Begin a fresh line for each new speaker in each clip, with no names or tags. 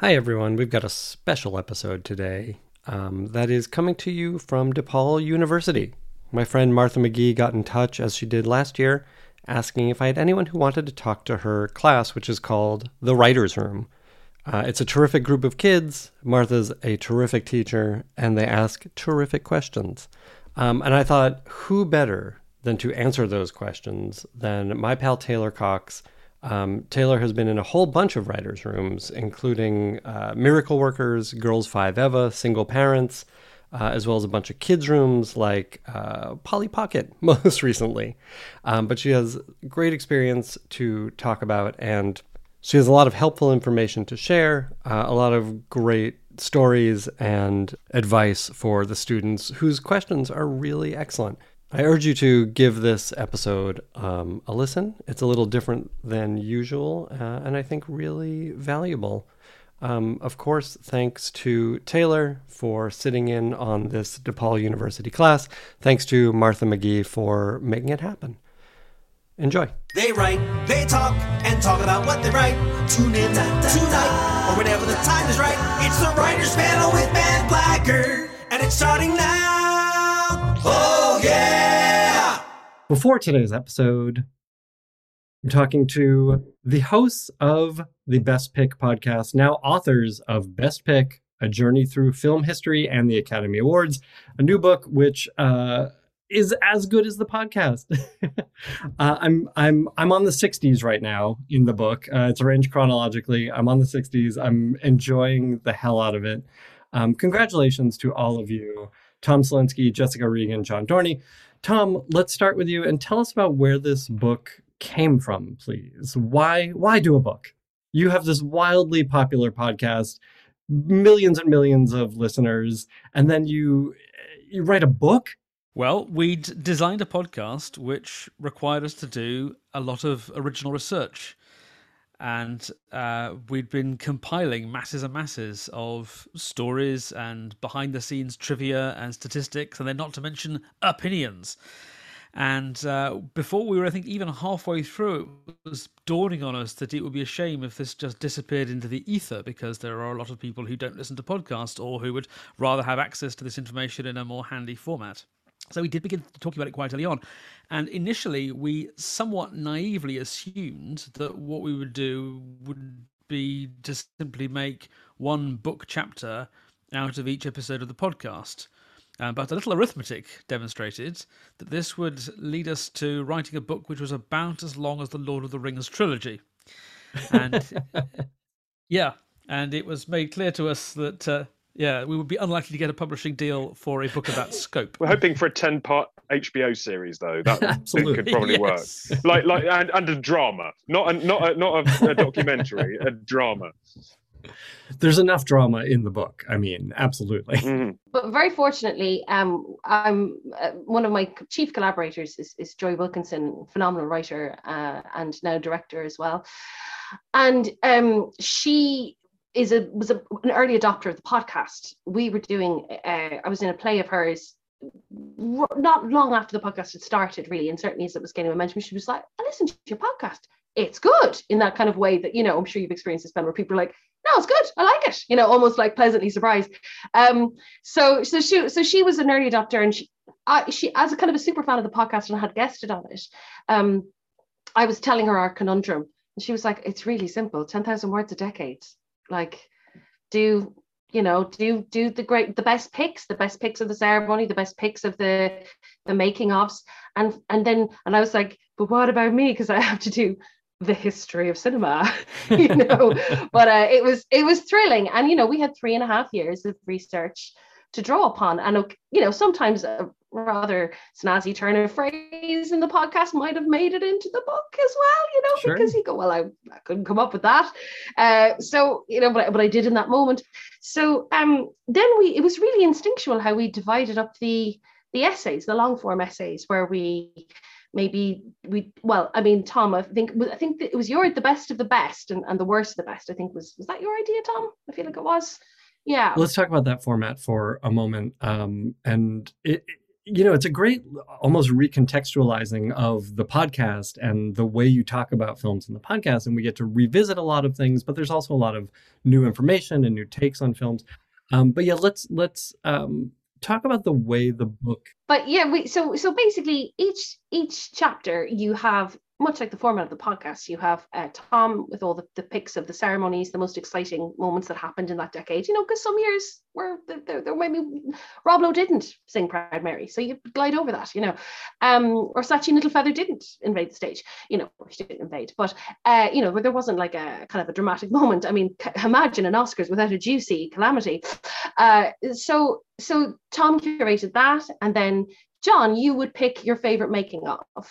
Hi, everyone. We've got a special episode today um, that is coming to you from DePaul University. My friend Martha McGee got in touch, as she did last year, asking if I had anyone who wanted to talk to her class, which is called The Writer's Room. Uh, it's a terrific group of kids. Martha's a terrific teacher, and they ask terrific questions. Um, and I thought, who better than to answer those questions than my pal Taylor Cox? Um, Taylor has been in a whole bunch of writers' rooms, including uh, Miracle Workers, Girls Five Eva, Single Parents, uh, as well as a bunch of kids' rooms like uh, Polly Pocket most recently. Um, but she has great experience to talk about, and she has a lot of helpful information to share, uh, a lot of great stories and advice for the students whose questions are really excellent. I urge you to give this episode um, a listen. It's a little different than usual, uh, and I think really valuable. Um, of course, thanks to Taylor for sitting in on this DePaul University class. Thanks to Martha McGee for making it happen. Enjoy.
They write, they talk, and talk about what they write. Tune in tonight, or whenever the time is right. It's the Writers Panel with Ben Blacker, and it's starting now. Oh!
Before today's episode, I'm talking to the hosts of the Best Pick podcast, now authors of Best Pick, A Journey Through Film History and the Academy Awards, a new book which uh, is as good as the podcast. uh, I'm I'm I'm on the 60s right now in the book. Uh, it's arranged chronologically. I'm on the 60s. I'm enjoying the hell out of it. Um, congratulations to all of you, Tom Salinsky, Jessica Regan, John Dorney. Tom, let's start with you and tell us about where this book came from, please. Why why do a book? You have this wildly popular podcast, millions and millions of listeners, and then you you write a book
well, we'd designed a podcast which required us to do a lot of original research. And uh, we'd been compiling masses and masses of stories and behind the scenes trivia and statistics, and then not to mention opinions. And uh, before we were, I think, even halfway through, it was dawning on us that it would be a shame if this just disappeared into the ether because there are a lot of people who don't listen to podcasts or who would rather have access to this information in a more handy format. So we did begin talking about it quite early on. And initially, we somewhat naively assumed that what we would do would be to simply make one book chapter out of each episode of the podcast. Uh, but a little arithmetic demonstrated that this would lead us to writing a book which was about as long as the Lord of the Rings trilogy. And yeah, and it was made clear to us that uh, yeah, we would be unlikely to get a publishing deal for a book of that scope.
We're hoping for a ten-part HBO series, though. That
Absolutely.
could probably
Yes.
work. Like, like, and, and a drama, not a not a not a, a documentary, a drama.
There's enough drama in the book. I mean, absolutely.
Mhm.
But very fortunately, um, I'm uh, one of my chief collaborators is, is Joy Wilkinson, phenomenal writer uh, and now director as well. And um, she is a was a, an early adopter of the podcast. We were doing. Uh, I was in a play of hers. Not long after the podcast had started, really, and certainly as it was gaining momentum, she was like, "I listened to your podcast. It's good." In that kind of way that you know, I'm sure you've experienced this, Ben, where people are like, "No, it's good. I like it." You know, almost like pleasantly surprised. Um, so so she so she was an early adopter and she I, she as a kind of a super fan of the podcast and had guested on it um i was telling her our conundrum and she was like it's really simple 10,000 words a decade like do you know do do the great the best picks the best picks of the ceremony the best picks of the the making ofs. And and then and i was like but what about me? Because i have to do the history of cinema you know? But uh, it was it was thrilling. And you know we had three and a half years of research to draw upon. And you know sometimes a rather snazzy turn of phrase in the podcast might have made it into the book as well you know
Sure.
because you go well I, I couldn't come up with that. Uh, so you know but, I- but I did in that moment. So um then we it was really instinctual how we divided up the the essays the long form essays where we maybe we well i mean tom i think i think that it was your the best of the best and, and the worst of the best i think was was that your idea tom? I feel like it was. Yeah.
Let's talk about that format for a moment. Um, and it, you know, it's a great almost recontextualizing of the podcast and the way you talk about films in the podcast. And we get to revisit a lot of things, but there's also a lot of new information and new takes on films. Um, but yeah, let's let's um, talk about the way the book.
But yeah, we so so basically each each chapter you have much like the format of the podcast, you have uh, Tom with all the, the pics of the ceremonies, the most exciting moments that happened in that decade, you know, because some years were there, there maybe Rob Lowe didn't sing Proud Mary, so you glide over that, you know, um, or Sacheen Littlefeather didn't invade the stage, you know, she didn't invade, but, uh, you know, where there wasn't like a kind of a dramatic moment. I mean, imagine an Oscars without a juicy calamity. Uh, so, so Tom curated that, and then John, you would pick your favorite making of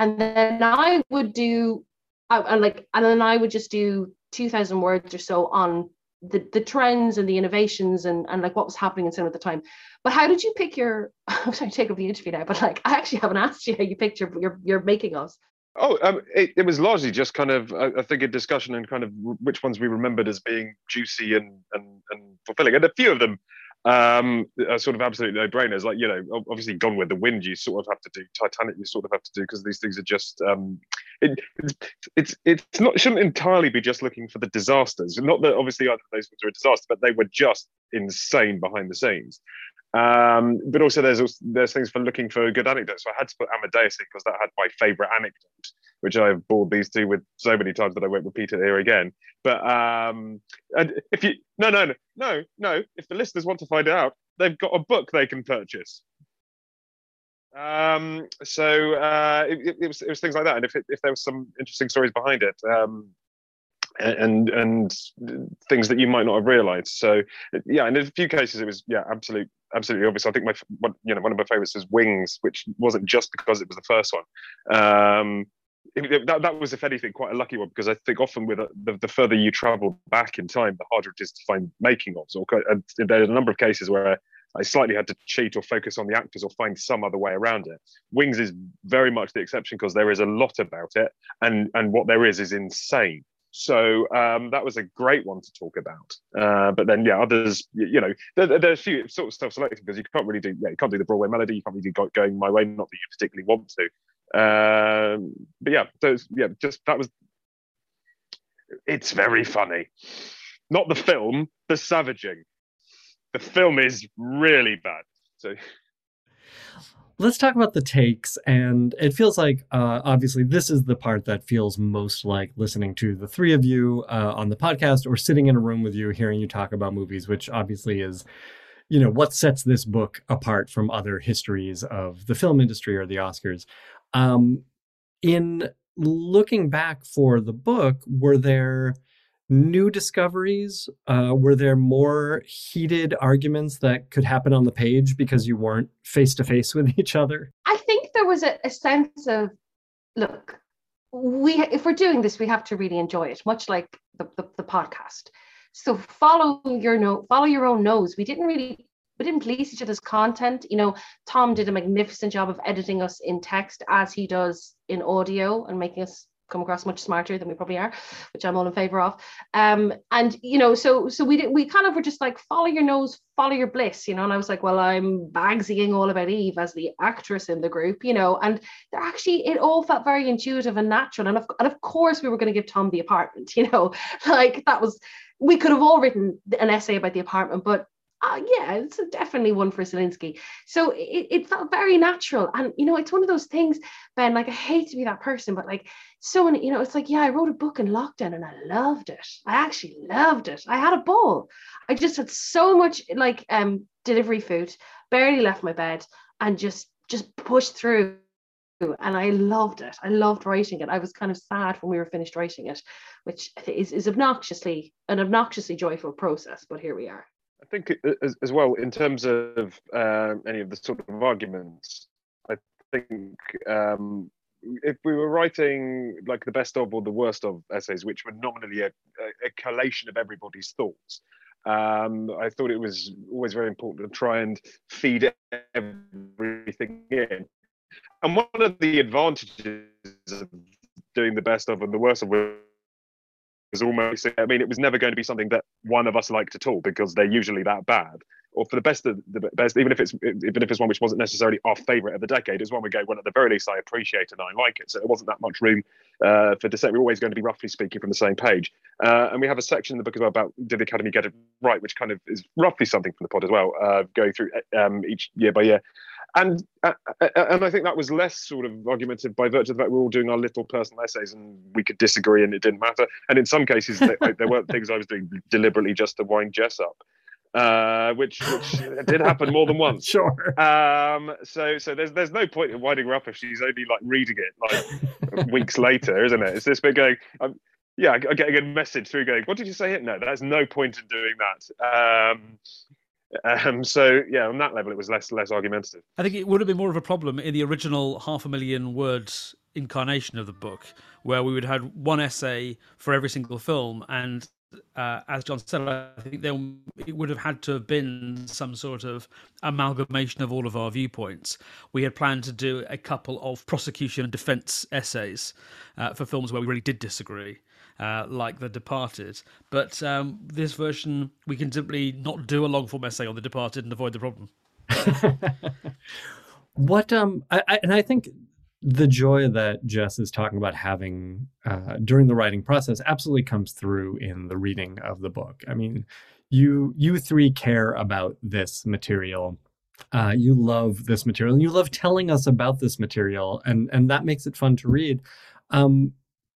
and then I would do, I, like, and then I would just do two thousand words or so on the the trends and the innovations and and like what was happening in cinema at the time. But how did you pick your? I'm sorry take over the interview now, but like I actually haven't asked you how you picked your your, your making of.
Oh, um, it, it was largely just kind of, I, I think, a discussion and kind of which ones we remembered as being juicy and and, and fulfilling, and a few of them um, sort of absolute no-brainers. Like you know, obviously, Gone with the Wind, you sort of have to do. Titanic, you sort of have to do because these things are just. Um, it, it's, it's not shouldn't entirely be just looking for the disasters. Not that obviously either of those ones are a disaster, but they were just insane behind the scenes. Um, but also there's there's things for looking for good anecdotes. So I had to put Amadeus in because that had my favourite anecdote, which I've bored these two with so many times that I won't repeat it here again. But um, and if you no no no no no, if the listeners want to find it out, they've got a book they can purchase. Um, so uh, it, it, was it was things like that, and if it, if there was some interesting stories behind it, um, and and things that you might not have realized. So yeah, in a few cases it was yeah, absolute absolutely obvious. I think my one, you know one of my favorites was Wings, which wasn't just because it was the first one. Um, it, that, that was, if anything, quite a lucky one because I think often with uh, the, the further you travel back in time, the harder it is to find making ofs. Or and there's a number of cases where I slightly had to cheat or focus on the actors or find some other way around it. Wings is very much the exception because there is a lot about it, and and what there is is insane. So um, that was a great one to talk about. Uh, but then, yeah, others, you know, there, there's a few sort of self-selecting because you can't really do, yeah, you can't do the Broadway melody, you can't really do going my way, not that you particularly want to. Um, but yeah, those, yeah, just that was. It's very funny. Not the film, the savaging. The film is really bad. So
let's talk about the takes and it feels like uh, obviously this is the part that feels most like listening to the three of you uh, on the podcast or sitting in a room with you hearing you talk about movies which obviously is you know what sets this book apart from other histories of the film industry or the oscars. Um, in looking back for the book were there new discoveries? Uh, were there more heated arguments that could happen on the page because you weren't face to face with each other?
I think there was a, a sense of look, we if we're doing this, we have to really enjoy it, much like the, the, the podcast. So follow your no, follow your own nose. We didn't really we didn't police each other's content. You know, Tom did a magnificent job of editing us in text as he does in audio and making us come across much smarter than we probably are, which I'm all in favor of. Um, and you know, so so we did we kind of were just like follow your nose, follow your bliss, you know. And I was like, well, I'm bagsying all about Eve as the actress in the group, you know. And actually it all felt very intuitive and natural. And of and of course we were going to give Tom the apartment, you know, like that was we could have all written an essay about the apartment, but uh, yeah, it's definitely one for Salinsky. So it, it felt very natural. And, you know, it's one of those things, Ben, like I hate to be that person, but like so many, you know, it's like, yeah, I wrote a book in lockdown and I loved it. I actually loved it. I had a ball. I just had so much like um delivery food, barely left my bed and just just pushed through and I loved it. I loved writing it. I was kind of sad when we were finished writing it, which is, is obnoxiously an obnoxiously joyful process, but here we are.
I think as, as well in terms of um, any of the sort of arguments, I think um, if we were writing like the best of or the worst of essays, which were nominally a, a collation of everybody's thoughts, um, I thought it was always very important to try and feed everything in. And one of the advantages of doing the best of and the worst of was almost i mean it was never going to be something that one of us liked at all because they're usually that bad or for the best of the best, even if it's even if it's one which wasn't necessarily our favourite of the decade, it's one we go, well, at the very least, I appreciate and I like it. So there wasn't that much room uh, for dissent. We're always going to be roughly speaking from the same page. Uh, and we have a section in the book as well about did the Academy get it right, which kind of is roughly something from the pod as well, uh, going through um, each year by year. And uh, uh, and I think that was less sort of argumentative by virtue of the fact we are all doing our little personal essays and we could disagree and it didn't matter. And in some cases, they, there weren't things I was doing deliberately just to wind Jess up uh, which which did happen more than once.
Sure.
Um, so so there's there's no point in winding her up if she's only like reading it like weeks later, isn't it? It's this bit going. Um, yeah, getting a message through going. What did you say? It no, there's no point in doing that. Um, um, so yeah, on that level, it was less less argumentative.
I think it would have been more of a problem in the original half a million words incarnation of the book, where we would have had one essay for every single film, and uh, as John said, I think there it would have had to have been some sort of amalgamation of all of our viewpoints. We had planned to do a couple of prosecution and defence essays uh, for films where we really did disagree, uh, like The Departed. But um, this version, we can simply not do a long form essay on The Departed and avoid the problem.
what um, I, I, and I think the joy that Jess is talking about having uh, during the writing process absolutely comes through in the reading of the book. I mean, you you three care about this material. Uh, you love this material, and you love telling us about this material, and and that makes it fun to read. Um,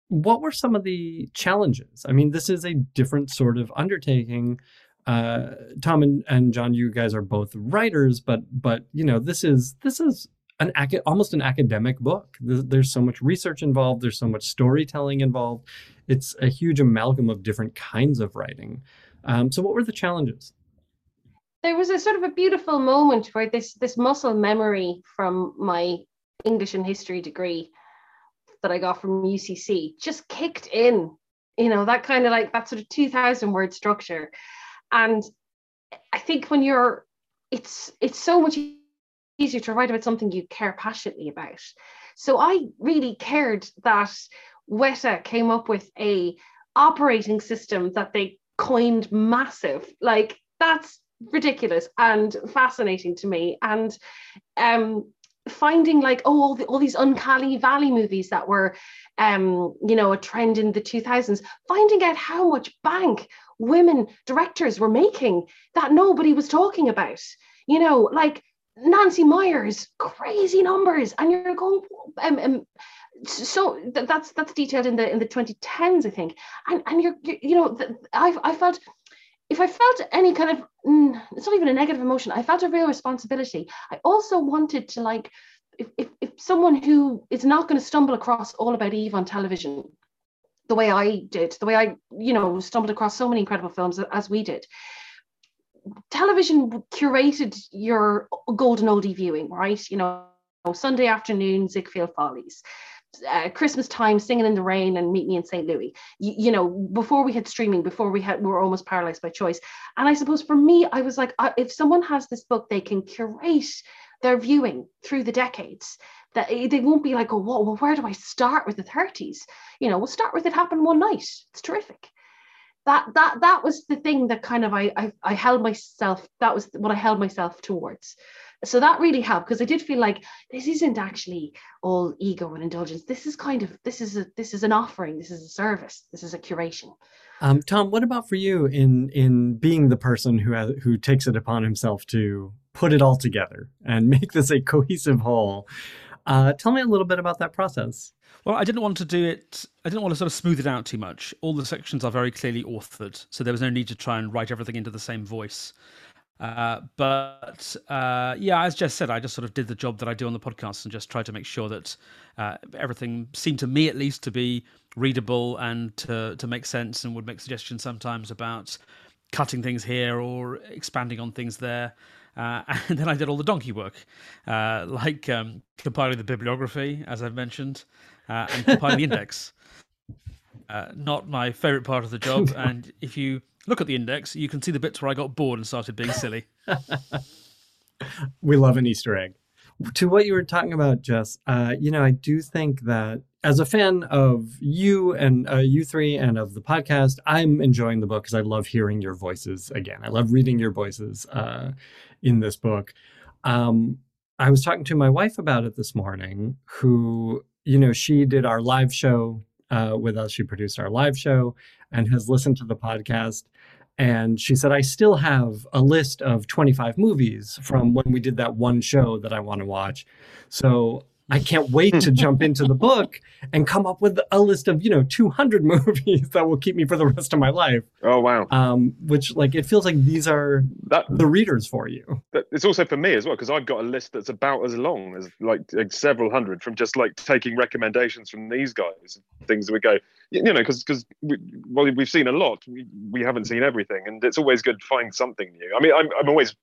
what were some of the challenges? I mean, this is a different sort of undertaking. Uh, Tom and, and John, you guys are both writers, but but you know this is this is an ac- almost an academic book. There's so much research involved. There's so much storytelling involved. It's a huge amalgam of different kinds of writing. Um, so, what were the challenges?
There was a sort of a beautiful moment where this this muscle memory from my English and history degree that I got from UCC just kicked in. You know that kind of like that sort of two thousand word structure, and I think when you're, it's it's so much easier to write about something you care passionately about. So I really cared that Weta came up with a operating system that they coined massive. Like that's ridiculous and fascinating to me. And um, finding like oh all, the, all these uncanny valley movies that were um you know a trend in the 2000s finding out how much bank women directors were making that nobody was talking about. You know like Nancy Meyers, crazy numbers, and you're going, um, um, so th- that's that's detailed in the in the 2010s, I think, and and you're, you you know, I I felt if I felt any kind of mm, it's not even a negative emotion, I felt a real responsibility. I also wanted to like if if, if someone who is not going to stumble across all about Eve on television the way I did, the way I, you know, stumbled across so many incredible films as we did television curated your golden oldie viewing, right? You know, Sunday afternoon, Ziegfeld Follies. Uh, Christmas time, singing in the rain, and meet me in St. Louis. You, know, before we had streaming, before we had, we were almost paralyzed by choice. And I suppose for me, I was like, if someone has this book, they can curate their viewing through the decades. That they won't be like, oh, well, where do I start with the 30s? You know, we'll start with it happened one night. It's terrific that that that was the thing that kind of I, I I held myself that was what I held myself towards. So that really helped because I did feel like this isn't actually all ego and indulgence. This is kind of this is a this is an offering. This is a service. This is a curation.
Um, Tom what about for you in in being the person who has who takes it upon himself to put it all together and make this a cohesive whole uh, tell me a little bit about that process
well, I didn't want to do it. I didn't want to sort of smooth it out too much. All the sections are very clearly authored, so there was no need to try and write everything into the same voice. Uh, but uh, yeah, as Jess said, I just sort of did the job that I do on the podcast and just tried to make sure that uh, everything seemed to me, at least, to be readable and to to make sense, and would make suggestions sometimes about cutting things here or expanding on things there. Uh, and then I did all the donkey work, uh, like um, compiling the bibliography, as I've mentioned, uh, and compiling the index. Uh, not my favorite part of the job. and if you look at the index, you can see the bits where I got bored and started being silly.
we love an Easter egg. To what you were talking about, Jess, uh, you know, I do think that as a fan of you and uh, you three and of the podcast, I'm enjoying the book because I love hearing your voices again. I love reading your voices uh, in this book. Um, I was talking to my wife about it this morning, who, you know, she did our live show uh, with us. She produced our live show and has listened to the podcast. And she said, I still have a list of 25 movies from when we did that one show that I want to watch. So I can't wait to jump into the book and come up with a list of, you know, 200 movies that will keep me for the rest of my life.
Oh wow!
Um, which like it feels like these are
That,
the readers for you.
that it's also for me as well because I've got a list that's about as long as like, like several hundred from just like taking recommendations from these guys, things that we go, you know, because because we, well we've seen a lot, we, we haven't seen everything, and it's always good to find something new. I mean, I'm I'm always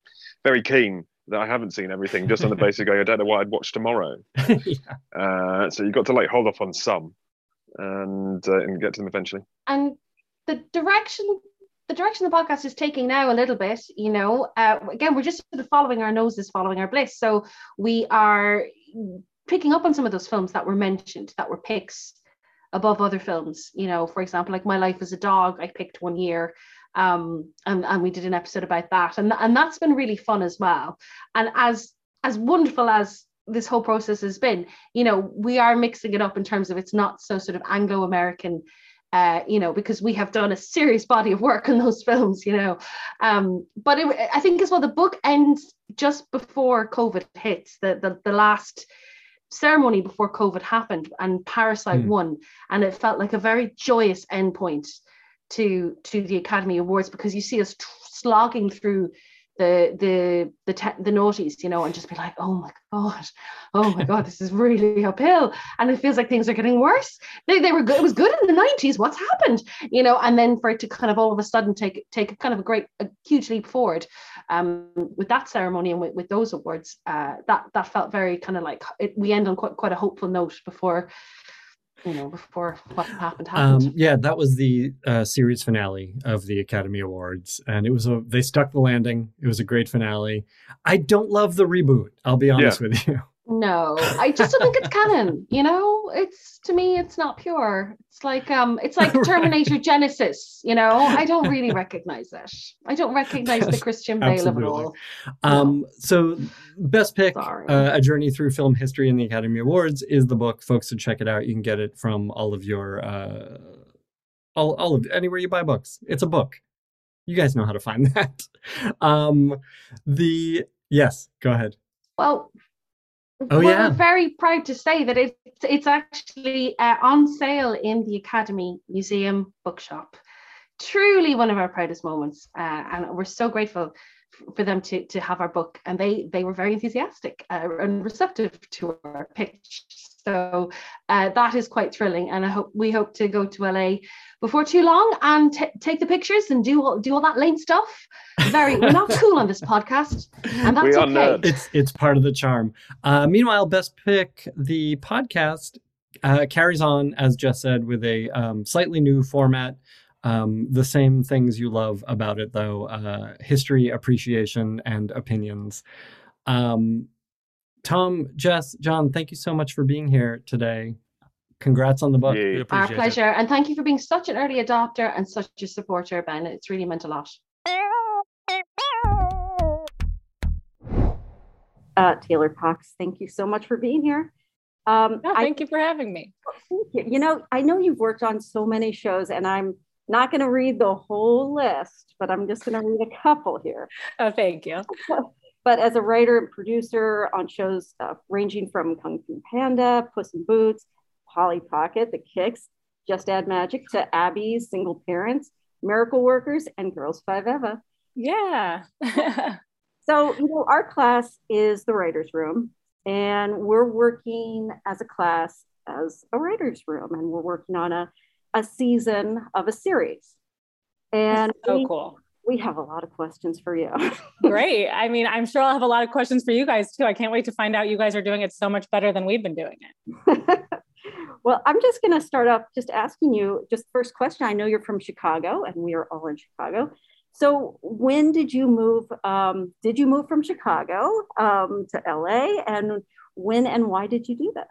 very keen that I haven't seen everything just on the basis of going, I don't know what I'd watch tomorrow.
yeah.
Uh, so you've got to like hold off on some and uh, and get to them eventually.
and the direction the direction the podcast is taking now a little bit you know uh, again we're just sort of following our noses following our bliss so we are picking up on some of those films that were mentioned that were picks above other films you know for example like my life as a dog i picked one year um and, and we did an episode about that and and that's been really fun as well and as as wonderful as this whole process has been you know we are mixing it up in terms of it's not so sort of anglo-american uh, you know, because we have done a serious body of work on those films, you know. Um, but it, I think as well, the book ends just before COVID hits, the, the, the last ceremony before COVID happened and Parasite
Hmm.
won. And it felt like a very joyous endpoint to, to the Academy Awards because you see us slogging through the the the te- the naughties, you know, and just be like, oh my god, oh my god, this is really uphill, and it feels like things are getting worse. They, they were good. It was good in the nineties. What's happened, you know? And then for it to kind of all of a sudden take take a kind of a great, a huge leap forward, um, with that ceremony and with, with those awards, uh, that that felt very kind of like it, we end on quite quite a hopeful note before, you know, before what happened happened.
Um, yeah, that was the uh, series finale of the Academy Awards, and it was a they stuck the landing. It was a great finale. I don't love the reboot. I'll be honest with you.
No, I just don't think it's canon. You know, it's to me, it's not pure. It's like um, it's like
Right.
Terminator Genisys. You know, I don't really recognize it. I don't recognize the Christian Bale of it all.
Um, so best pick, uh, a journey through film history in the Academy Awards is the book. Folks should check it out. You can get it from all of your uh, all all of anywhere you buy books. It's a book. You guys know how to find that. Um, the yes, go ahead.
Well,
Oh,
we're
yeah.
very proud to say that it's it's actually uh, on sale in the Academy Museum Bookshop. Truly one of our proudest moments, uh, and we're so grateful for them to to have our book. And they they were very enthusiastic uh, and receptive to our pitch. So uh, that is quite thrilling, and I hope we hope to go to LA before too long and t- take the pictures and do all do all that lame stuff. Very, we're not cool on this podcast, and that's
We are
okay.
nerds.
It's it's part of the charm. Uh, meanwhile, best pick the podcast uh, carries on as Jess said with a um, slightly new format. Um, the same things you love about it, though: uh, history, appreciation, and opinions. Um, Tom, Jess, John, thank you so much for being here today. Congrats on the book.
Yeah.
Our
appreciate it.
pleasure. And thank you for being such an early adopter and such a supporter, Ben. It's really meant a lot.
uh, Taylor Cox. Thank you so much for being here. Um,
No,
I
thank you for having me.
thank you. You know, I know you've worked on so many shows, and I'm not going to read the whole list, but I'm just going to read a couple here.
Oh, thank you.
But as a writer and producer on shows uh, ranging from Kung Fu Panda, Puss in Boots, Polly Pocket, The Kicks, Just Add Magic to ABC's Single Parents, Miracle Workers, and Girls Five Eva.
Yeah.
So, you know, our class is the writer's room, and we're working as a class as a writer's room, and we're working on a, a season of a series. And
so
we,
cool.
We have a lot of questions for you.
Great. I mean, I'm sure I'll have a lot of questions for you guys too. I can't wait to find out you guys are doing it so much better than we've been doing it.
well, I'm just going to start off just asking you just first question. I know you're from Chicago, and we are all in Chicago. So, when did you move? Um, did you move from Chicago um, to LA, and when and why did you do that?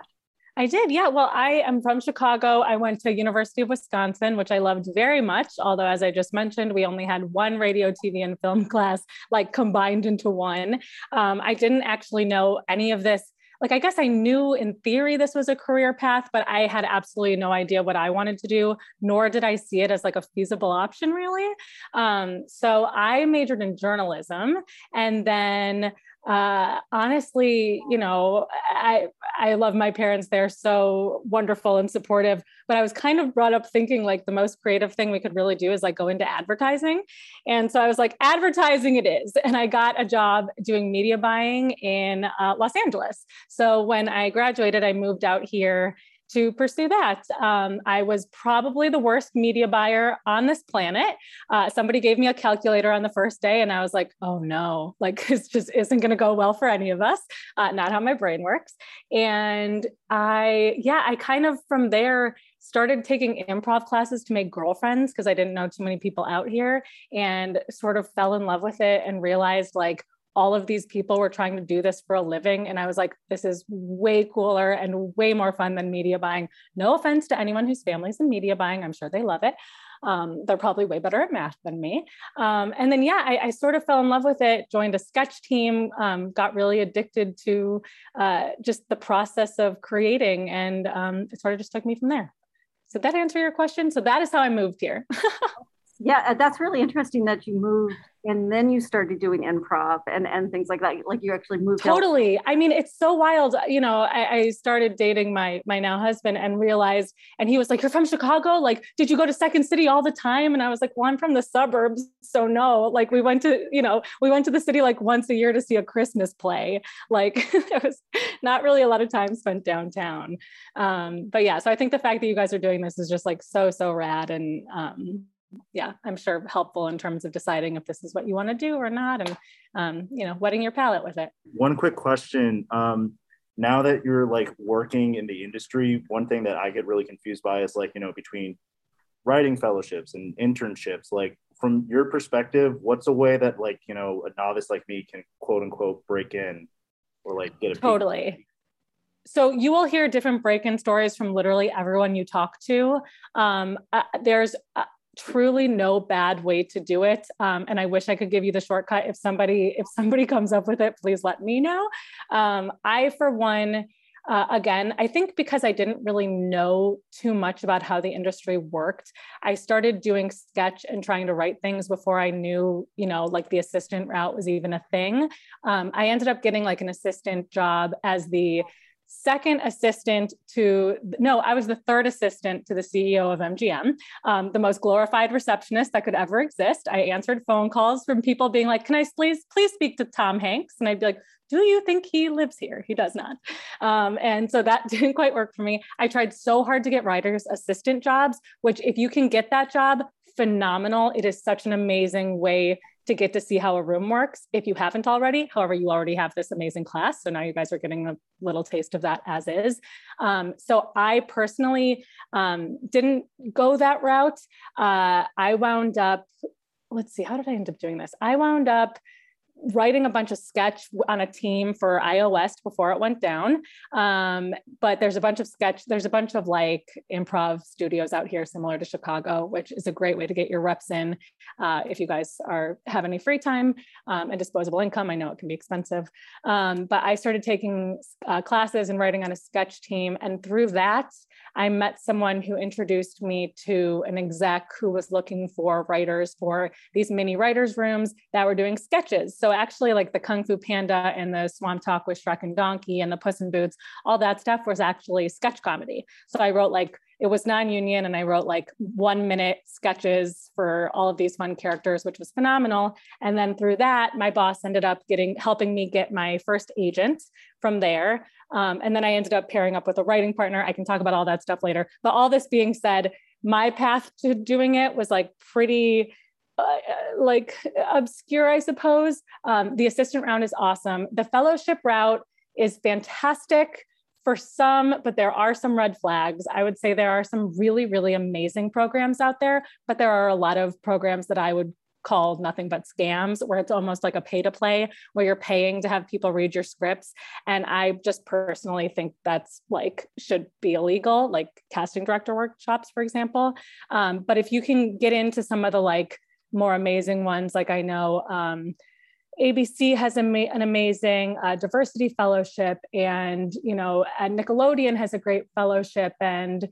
I did. Yeah. Well, I am from Chicago. I went to University of Wisconsin, which I loved very much. Although, as I just mentioned, we only had one radio, TV, and film class, like combined into one. Um, I didn't actually know any of this like I guess I knew in theory this was a career path, but I had absolutely no idea what I wanted to do, nor did I see it as like a feasible option really. Um, so I majored in journalism and then uh, honestly, you know, I I love my parents. They're so wonderful and supportive. But I was kind of brought up thinking like the most creative thing we could really do is like go into advertising. And so I was like, advertising it is. And I got a job doing media buying in uh, Los Angeles. So when I graduated, I moved out here to pursue that. Um, I was probably the worst media buyer on this planet. Uh, somebody gave me a calculator on the first day, and I was like, oh no, like this just isn't going to go well for any of us, uh, not how my brain works. And I, yeah, I kind of from there started taking improv classes to make girlfriends because I didn't know too many people out here and sort of fell in love with it and realized like, all of these people were trying to do this for a living. And I was like, this is way cooler and way more fun than media buying. No offense to anyone whose family's in media buying. I'm sure they love it. Um, they're probably way better at math than me. Um, and then, yeah, I, I, sort of fell in love with it, joined a sketch team, um, got really addicted to uh, just the process of creating. And um, it sort of just took me from there. So that answer your question? So that is how I moved here.
yeah, uh, that's really interesting that you moved and then you started doing improv and and things like that like you actually moved
totally. Out. i mean it's so wild. You know I, I, started dating my my now husband and realized and he was like you're from chicago? Like did you go to second city all the time? And i was like well i'm from the suburbs so no. Like we went to you know we went to the city like once a year to see a christmas play. Like it was not really a lot of time spent downtown. Um but yeah so i think the fact that you guys are doing this is just like so so rad and um yeah, I'm sure helpful in terms of deciding if this is what you want to do or not, and um, you know, whetting your palate with it.
One quick question: um, Now that you're like working in the industry, one thing that I get really confused by is like you know between writing fellowships and internships. Like from your perspective, what's a way that like you know a novice like me can quote unquote break in or like get a
totally. so you will hear different break-in stories from literally everyone you talk to. Um, uh, there's uh, truly no bad way to do it um, and i wish i could give you the shortcut. If somebody if somebody comes up with it please let me know. Um, i for one uh, again i think because i didn't really know too much about how the industry worked i started doing sketch and trying to write things before i knew you know like the assistant route was even a thing. Um, i ended up getting like an assistant job as the second assistant to, no, I was the third assistant to the CEO of MGM, um, the most glorified receptionist that could ever exist. I answered phone calls from people being like, can I please, please speak to Tom Hanks? And I'd be like, do you think he lives here? He does not. Um, and so that didn't quite work for me. I tried so hard to get writers assistant jobs, which if you can get that job, phenomenal. It is such an amazing way to get to see how a room works if you haven't already. However, you already have this amazing class. So now you guys are getting a little taste of that as is. Um, so I personally um, didn't go that route. Uh, I wound up, let's see, how did I end up doing this? I wound up writing a bunch of sketch on a team for iOS before it went down. Um, but there's a bunch of sketch, there's a bunch of like improv studios out here similar to Chicago, which is a great way to get your reps in uh, if you guys are have any free time um, and disposable income. I know it can be expensive. Um, but I started taking uh, classes and writing on a sketch team. And through that, I met someone who introduced me to an exec who was looking for writers for these mini writers' rooms that were doing sketches. So actually, like the Kung Fu Panda and the Swamp Talk with Shrek and Donkey and the Puss in Boots, all that stuff was actually sketch comedy. So I wrote like it was non-union and i wrote like one minute sketches for all of these fun characters which was phenomenal. And then through that my boss ended up getting helping me get my first agent from there. Um, and then i ended up pairing up with a writing partner. I can talk about all that stuff later. But all this being said my path to doing it was like pretty uh, like obscure i suppose um, the assistant round is awesome the fellowship route is fantastic for some, but there are some red flags. I would say there are some really, really amazing programs out there, but there are a lot of programs that I would call Nothing But Scams, where it's almost like a pay to play, where you're paying to have people read your scripts. And I just personally think that's like should be illegal, like casting director workshops, for example. Um, but if you can get into some of the like more amazing ones, like I know. Um, ABC has an amazing uh, diversity fellowship, and you know, Nickelodeon has a great fellowship, and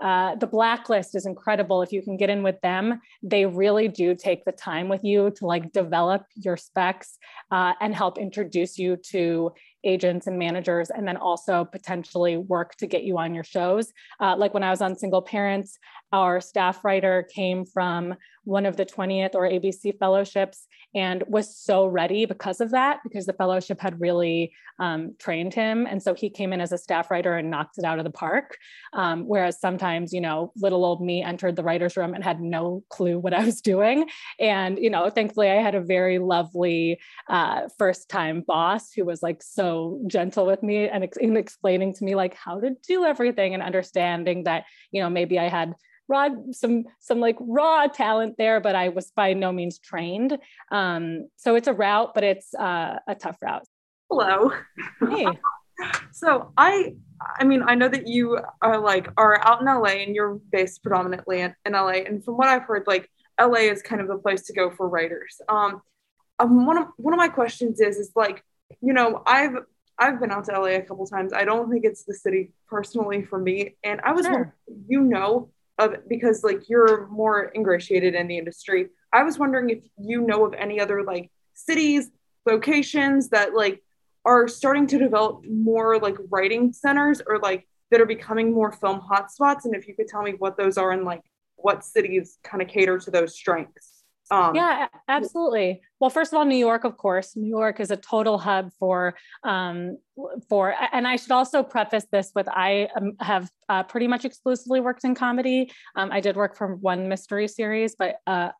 uh, the blacklist is incredible if you can get in with them they really do take the time with you to like develop your specs uh, and help introduce you to agents and managers and then also potentially work to get you on your shows uh, like when i was on single parents our staff writer came from one of the 20th or ABC fellowships and was so ready because of that, because the fellowship had really um, trained him. And so he came in as a staff writer and knocked it out of the park. Um, whereas sometimes, you know, little old me entered the writer's room and had no clue what I was doing. And, you know, thankfully I had a very lovely uh, first time boss who was like so gentle with me and, ex- and explaining to me like how to do everything and understanding that, you know, maybe I had raw some some like raw talent there but i was by no means trained um, so it's a route but it's uh, a tough route
hello
hey
so i i mean i know that you are like are out in la and you're based predominantly in, in la and from what i've heard like la is kind of the place to go for writers um, um one of one of my questions is is like you know i've I've been out to LA a couple times. I don't think it's the city personally for me. And I was, sure. you know, of because like you're more ingratiated in the industry. I was wondering if you know of any other like cities, locations that like are starting to develop more like writing centers or like that are becoming more film hotspots and if you could tell me what those are and like what cities kind of cater to those strengths
um, yeah, absolutely. Well, first of all, New York, of course. New York is a total hub for um, for, and I should also preface this with I um, have uh, pretty much exclusively worked in comedy. Um, I did work for one mystery series, but uh,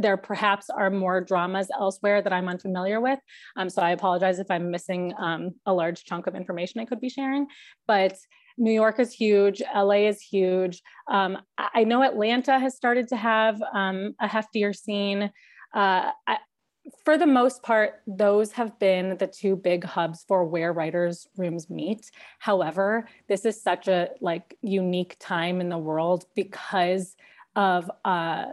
there perhaps are more dramas elsewhere that I'm unfamiliar with. Um, so I apologize if I'm missing um, a large chunk of information I could be sharing. But New York is huge, LA is huge. Um, I know Atlanta has started to have um, a heftier scene. Uh, I, for the most part, those have been the two big hubs for where writers' rooms meet. However, this is such a like unique time in the world because of uh,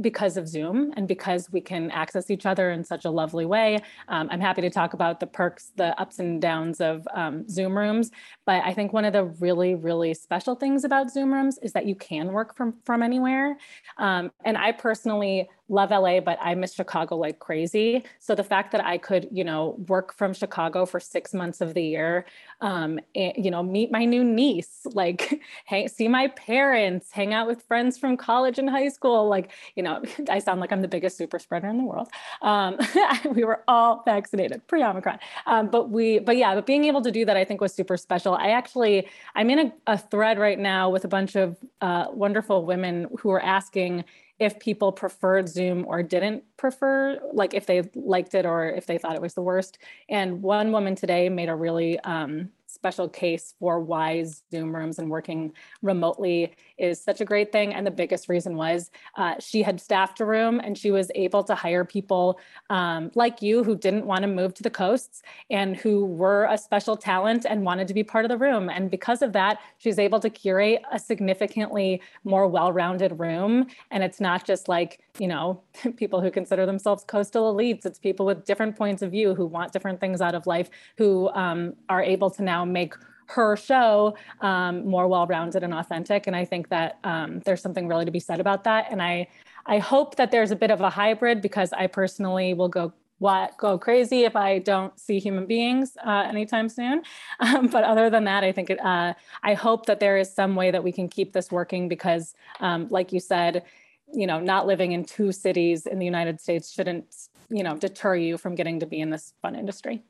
because of Zoom and because we can access each other in such a lovely way. Um, I'm happy to talk about the perks, the ups and downs of um, Zoom rooms. But I think one of the really, really special things about Zoom rooms is that you can work from, from anywhere. Um, and I personally love LA, but I miss Chicago like crazy. So the fact that I could, you know, work from Chicago for six months of the year, um, and, you know, meet my new niece, like hang, see my parents, hang out with friends from college and high school. Like, you know, I sound like I'm the biggest super spreader in the world. Um, we were all vaccinated pre Omicron, um, but we, but yeah, but being able to do that, I think was super special. I actually, I'm in a, a thread right now with a bunch of uh, wonderful women who are asking if people preferred Zoom or didn't prefer, like if they liked it or if they thought it was the worst. And one woman today made a really um, special case for why Zoom rooms and working remotely is such a great thing. And the biggest reason was uh, she had staffed a room and she was able to hire people um, like you who didn't want to move to the coasts and who were a special talent and wanted to be part of the room. And because of that, she's able to curate a significantly more well rounded room. And it's not just like, you know, people who consider themselves coastal elites, it's people with different points of view who want different things out of life who um, are able to now make her show um, more well-rounded and authentic. And I think that um, there's something really to be said about that. And I, I hope that there's a bit of a hybrid because I personally will go what go crazy if I don't see human beings uh, anytime soon. Um, but other than that, I think it, uh, I hope that there is some way that we can keep this working because, um, like you said, you know, not living in two cities in the United States shouldn't, you know, deter you from getting to be in this fun industry.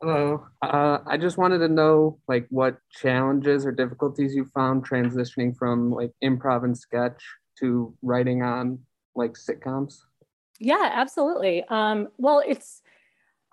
Hello. Uh, I just wanted to know like what challenges or difficulties you found transitioning from like improv and sketch to writing on like sitcoms.
Yeah, absolutely. Um, well, it's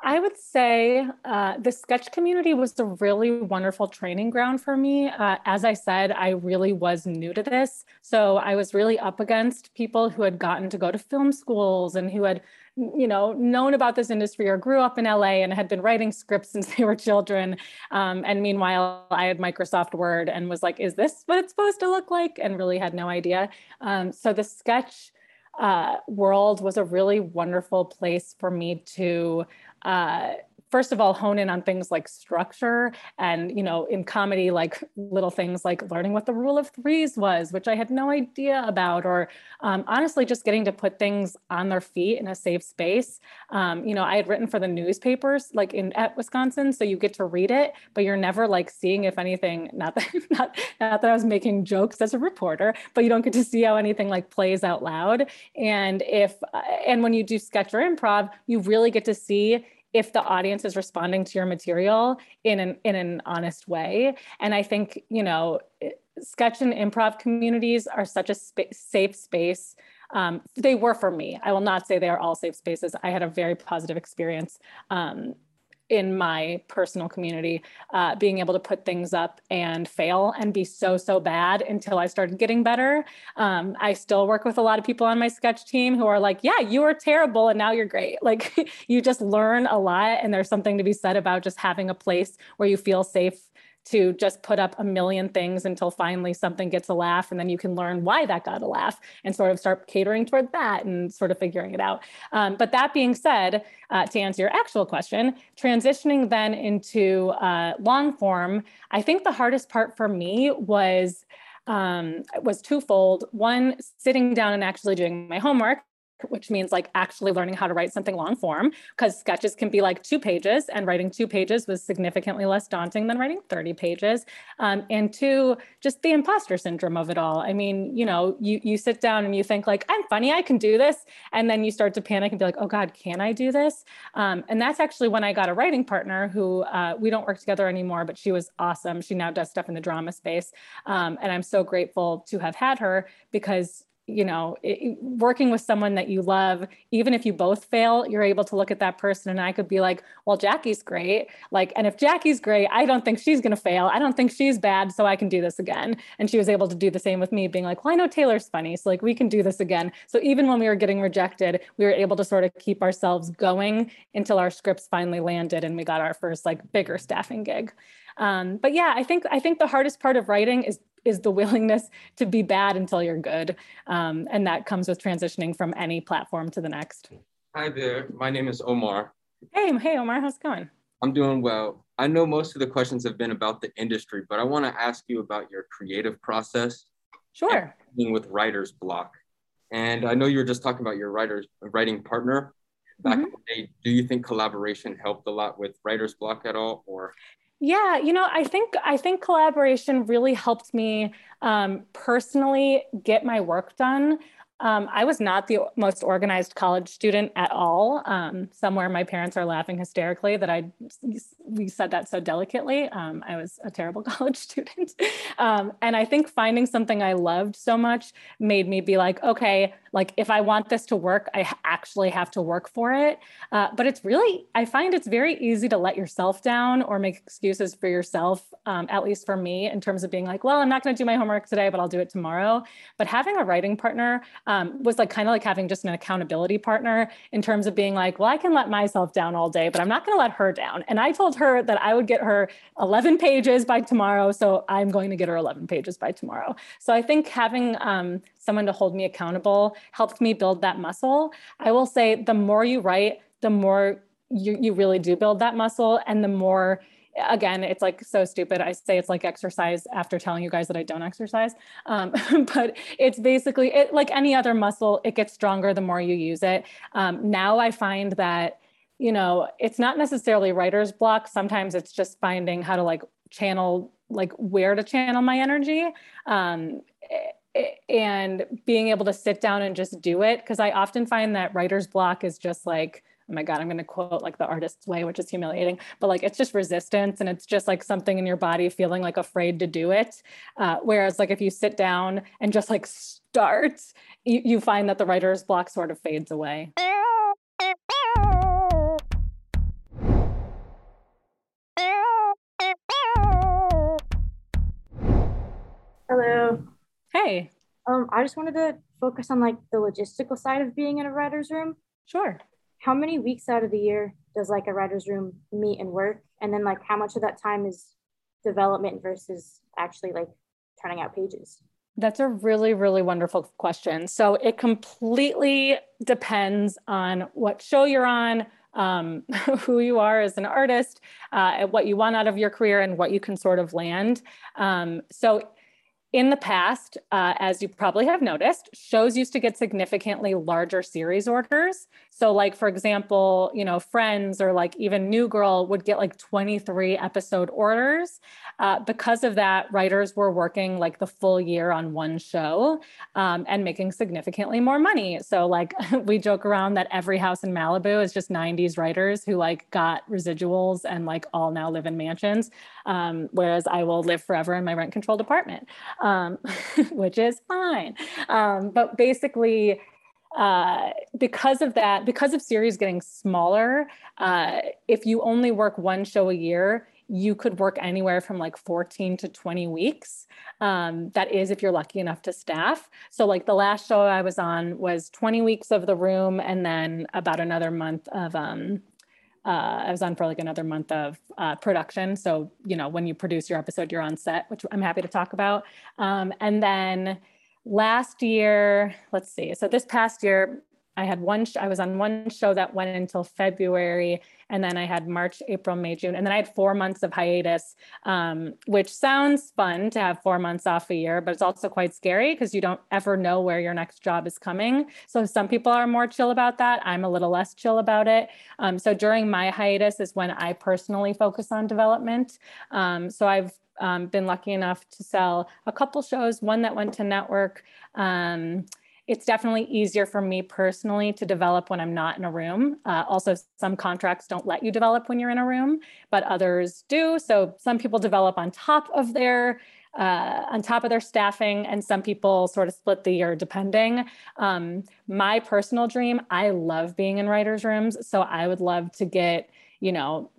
I would say uh, the sketch community was a really wonderful training ground for me. Uh, as I said, I really was new to this. So I was really up against people who had gotten to go to film schools and who had, you know, known about this industry or grew up in LA and had been writing scripts since they were children. Um, and meanwhile, I had Microsoft Word and was like, is this what it's supposed to look like? And really had no idea. Um, so the sketch uh, world was a really wonderful place for me to uh, first of all hone in on things like structure and you know in comedy like little things like learning what the rule of threes was which i had no idea about or um, honestly just getting to put things on their feet in a safe space. Um, you know i had written for the newspapers like in at wisconsin so you get to read it but you're never like seeing if anything not that not, not that i was making jokes as a reporter but you don't get to see how anything like plays out loud. And if uh, and when you do sketch or improv you really get to see if the audience is responding to your material in an in an honest way. And i think you know sketch and improv communities are such a sp- safe space. Um, they were for me. I will not say they are all safe spaces. I had a very positive experience um, in my personal community, uh, being able to put things up and fail and be so, so bad until I started getting better. Um, I still work with a lot of people on my sketch team who are like, yeah, you were terrible and now you're great. Like you just learn a lot. And there's something to be said about just having a place where you feel safe to just put up a million things until finally something gets a laugh and then you can learn why that got a laugh and sort of start catering toward that and sort of figuring it out. Um, but that being said uh, to answer your actual question transitioning then into uh, long form i think the hardest part for me was um, was twofold. One sitting down and actually doing my homework which means like actually learning how to write something long form because sketches can be like two pages and writing two pages was significantly less daunting than writing 30 pages. Um, and two just the imposter syndrome of it all. I mean you know you you sit down and you think like i'm funny i can do this and then you start to panic and be like oh god can i do this? Um, and that's actually when i got a writing partner who uh, we don't work together anymore but she was awesome. She now does stuff in the drama space. Um, and i'm so grateful to have had her because you know it, working with someone that you love even if you both fail you're able to look at that person and i could be like well jackie's great. Like and if jackie's great i don't think she's going to fail. I don't think she's bad so i can do this again. And she was able to do the same with me being like well i know taylor's funny so like we can do this again. So even when we were getting rejected we were able to sort of keep ourselves going until our scripts finally landed and we got our first like bigger staffing gig. Um, but yeah i think i think the hardest part of writing is is the willingness to be bad until you're good. Um, and that comes with transitioning from any platform to the next.
Hi there. My name is Omar.
Hey, hey, Omar, how's it going?
I'm doing well. I know most of the questions have been about the industry, but I want to ask you about your creative process.
Sure.
Being With writer's block. And I know you were just talking about your writer's writing partner back mm-hmm. in the day. Do you think collaboration helped a lot with writer's block at all? Or
yeah, you know, I think I think collaboration really helped me um, personally get my work done. Um, I was not the most organized college student at all. Um, somewhere my parents are laughing hysterically that I we said that so delicately. Um, I was a terrible college student, um, and I think finding something I loved so much made me be like, okay, like if I want this to work, I actually have to work for it. Uh, but it's really, I find it's very easy to let yourself down or make excuses for yourself. Um, at least for me, in terms of being like, well, I'm not going to do my homework today, but I'll do it tomorrow. But having a writing partner um, was like kind of like having just an accountability partner in terms of being like, well, I can let myself down all day, but I'm not going to let her down. And I told her that I would get her 11 pages by tomorrow. So I'm going to get her 11 pages by tomorrow. So I think having um, someone to hold me accountable helped me build that muscle. I will say the more you write, the more you, you really do build that muscle. And the more again it's like so stupid. I say it's like exercise after telling you guys that i don't exercise. Um, but it's basically it, like any other muscle it gets stronger the more you use it. Um, now i find that you know it's not necessarily writer's block. Sometimes it's just finding how to like channel like where to channel my energy. Um, and being able to sit down and just do it because i often find that writer's block is just like oh my god i'm going to quote like the artist's way which is humiliating but like it's just resistance and it's just like something in your body feeling like afraid to do it. Uh, whereas like if you sit down and just like start you, you find that the writer's block sort of fades away
Um, I just wanted to focus on like the logistical side of being in a writer's room.
Sure.
How many weeks out of the year does like a writer's room meet and work? And then like how much of that time is development versus actually like turning out pages?
That's a really, really wonderful question. So it completely depends on what show you're on, um, who you are as an artist, uh, what you want out of your career, and what you can sort of land. Um, so in the past, uh, as you probably have noticed, shows used to get significantly larger series orders. So, like for example, you know, Friends or like even New Girl would get like 23 episode orders. Uh, because of that, writers were working like the full year on one show um, and making significantly more money. So, like we joke around that every house in Malibu is just 90s writers who like got residuals and like all now live in mansions, um, whereas I will live forever in my rent controlled apartment um, which is fine. Um, but basically, uh, because of that, because of series getting smaller, uh, if you only work one show a year, you could work anywhere from like 14 to 20 weeks. Um, that is, if you're lucky enough to staff. So, like the last show I was on was 20 weeks of the room and then about another month of um, uh, I was on for like another month of uh, production. So, you know, when you produce your episode, you're on set, which I'm happy to talk about. Um, and then last year, let's see. So this past year, I had one, sh- I was on one show that went until February, and then I had March, April, May, June, and then I had four months of hiatus, um, which sounds fun to have four months off a year, but it's also quite scary because you don't ever know where your next job is coming. So some people are more chill about that. I'm a little less chill about it. Um, so during my hiatus is when I personally focus on development. Um, so I've um, been lucky enough to sell a couple shows, one that went to network. It's definitely easier for me personally to develop when I'm not in a room. Uh, also, some contracts don't let you develop when you're in a room, but others do. So some people develop on top of their uh, on top of their staffing, and some people sort of split the year depending. Um, my personal dream, I love being in writers' rooms, so I would love to get you know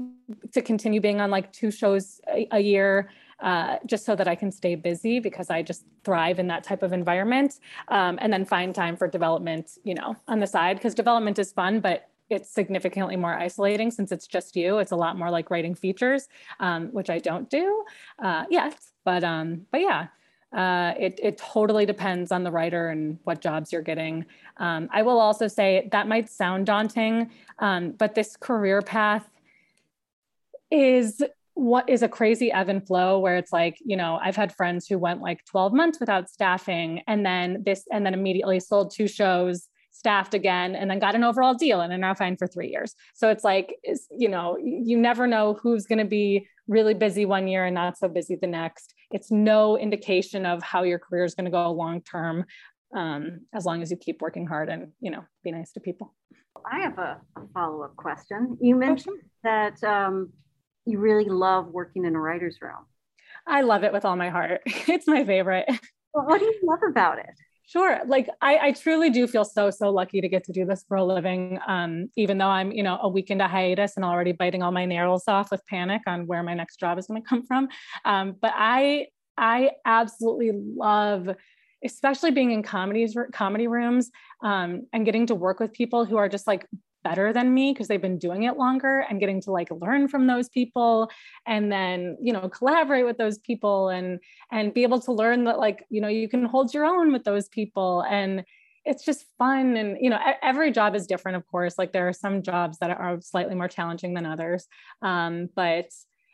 to continue being on like two shows a, a year uh, just so that I can stay busy because I just thrive in that type of environment. Um, and then find time for development, you know, on the side because development is fun, but it's significantly more isolating since it's just you. It's a lot more like writing features, um, which I don't do uh, yet. But um, but yeah, uh, it, it totally depends on the writer and what jobs you're getting. Um, I will also say that might sound daunting, um, but this career path is what is a crazy ebb and flow where it's like you know i've had friends who went like 12 months without staffing and then this and then immediately sold two shows staffed again and then got an overall deal and are now fine for three years. So it's like it's, you know you never know who's going to be really busy one year and not so busy the next. It's no indication of how your career is going to go long term um, as long as you keep working hard and you know be nice to people.
I have a, a follow-up question. You mentioned that um, you really love working in a writer's room.
I love it with all my heart. It's my favorite.
Well, what do you love about it?
Sure. Like I, I truly do feel so, so lucky to get to do this for a living. Um, even though I'm, you know, a week into hiatus and already biting all my nails off with panic on where my next job is going to come from. Um, but I, I absolutely love, especially being in comedies, comedy rooms, um, and getting to work with people who are just like better than me because they've been doing it longer and getting to like learn from those people and then you know collaborate with those people and and be able to learn that like you know you can hold your own with those people and it's just fun and you know every job is different of course. Like there are some jobs that are slightly more challenging than others um, but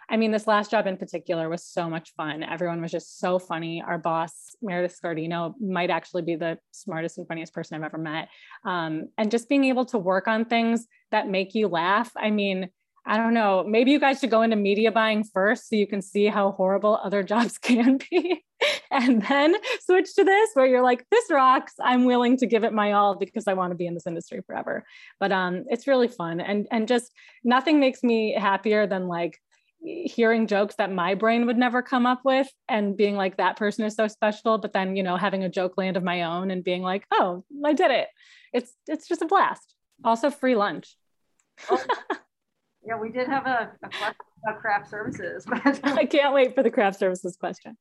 I mean, this last job in particular was so much fun. Everyone was just so funny. Our boss, Meredith Scardino, might actually be the smartest and funniest person I've ever met. Um, and just being able to work on things that make you laugh. I mean, I don't know. Maybe you guys should go into media buying first so you can see how horrible other jobs can be. and then switch to this where you're like, this rocks. I'm willing to give it my all because I want to be in this industry forever. But um, it's really fun. And and just nothing makes me happier than like hearing jokes that my brain would never come up with and being like that person is so special but then you know having a joke land of my own and being like oh i did it it's it's just a blast also free lunch
oh, yeah we did have a, a question about craft services but
i can't wait for the craft services question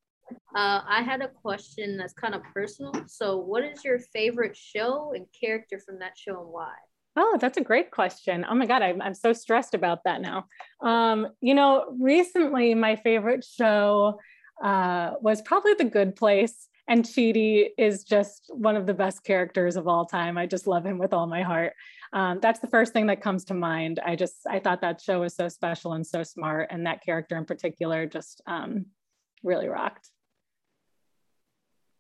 Uh, I had a question that's kind of personal. So, what is your favorite show and character from that show and why?
Oh, that's a great question. Oh my God, I'm, I'm so stressed about that now. Um, you know, recently my favorite show uh, was probably The Good Place. And Chidi is just one of the best characters of all time. I just love him with all my heart. Um, that's the first thing that comes to mind. I just, I thought that show was so special and so smart. And that character in particular just um, really rocked.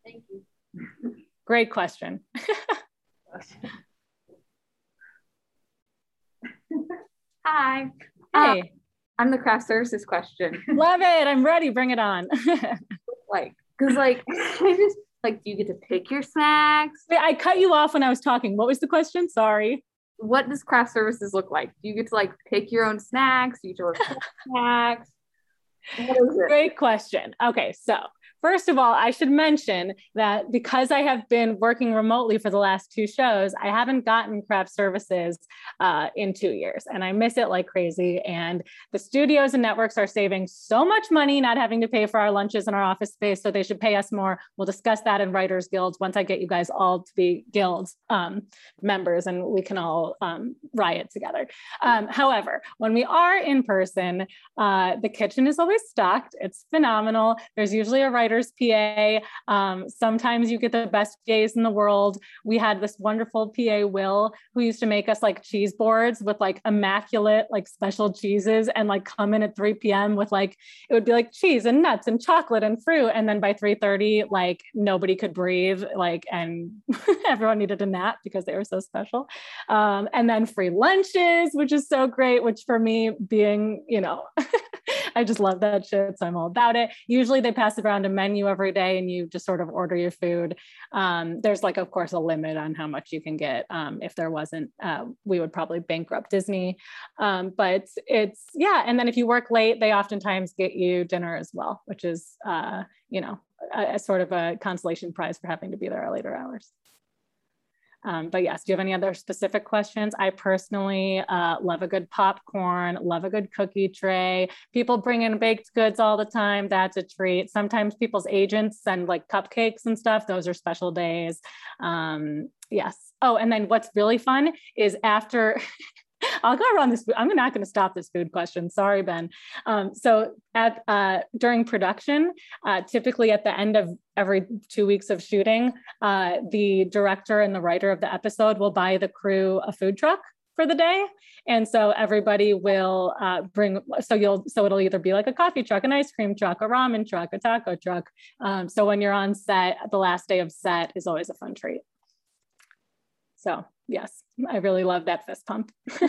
Thank you.
Great question.
Hi.
Hey.
Uh, I'm the craft services question.
Love it. I'm ready. Bring it on.
like, because like, I just like, do you get to pick your snacks?
Wait, I cut you off when I was talking. What was the question? Sorry.
What does craft services look like? Do you get to like pick your own snacks? Do you get to snacks? What is it?
Great question. Okay, so First of all, I should mention that because I have been working remotely for the last two shows, I haven't gotten craft services uh, in two years and I miss it like crazy. And the studios and networks are saving so much money not having to pay for our lunches and our office space. So they should pay us more. We'll discuss that in Writers Guilds once I get you guys all to be guild um, members and we can all um, riot together. Um, however, when we are in person, uh, the kitchen is always stocked. It's phenomenal. There's usually a writer writer's PA. Um, sometimes you get the best PAs in the world. We had this wonderful PA, Will, who used to make us like cheese boards with like immaculate, like special cheeses and like come in at 3 p.m. with like, it would be like cheese and nuts and chocolate and fruit. And then by 3.30, like nobody could breathe, like, and everyone needed a nap because they were so special. Um, and then free lunches, which is so great, which for me being, you know, I just love that shit. So I'm all about it. Usually they pass around a menu every day and you just sort of order your food. Um, there's like, of course, a limit on how much you can get. Um, if there wasn't, uh, we would probably bankrupt Disney. Um, but it's, yeah. And then if you work late, they oftentimes get you dinner as well, which is, uh, you know, a, a sort of a consolation prize for having to be there at later hours. Um, but yes, do you have any other specific questions? I personally uh, love a good popcorn, love a good cookie tray. People bring in baked goods all the time. That's a treat. Sometimes people's agents send like cupcakes and stuff. Those are special days. Um, yes. Oh, and then what's really fun is after I'll go around this. I'm not going to stop this food question. Sorry, Ben. Um, so at uh, during production, uh, typically at the end of every two weeks of shooting, uh, the director and the writer of the episode will buy the crew a food truck for the day and so everybody will uh, bring so you'll so it'll either be like a coffee truck an ice cream truck a ramen truck a taco truck um, so when you're on set the last day of set is always a fun treat so yes, I really love that fist pump.
so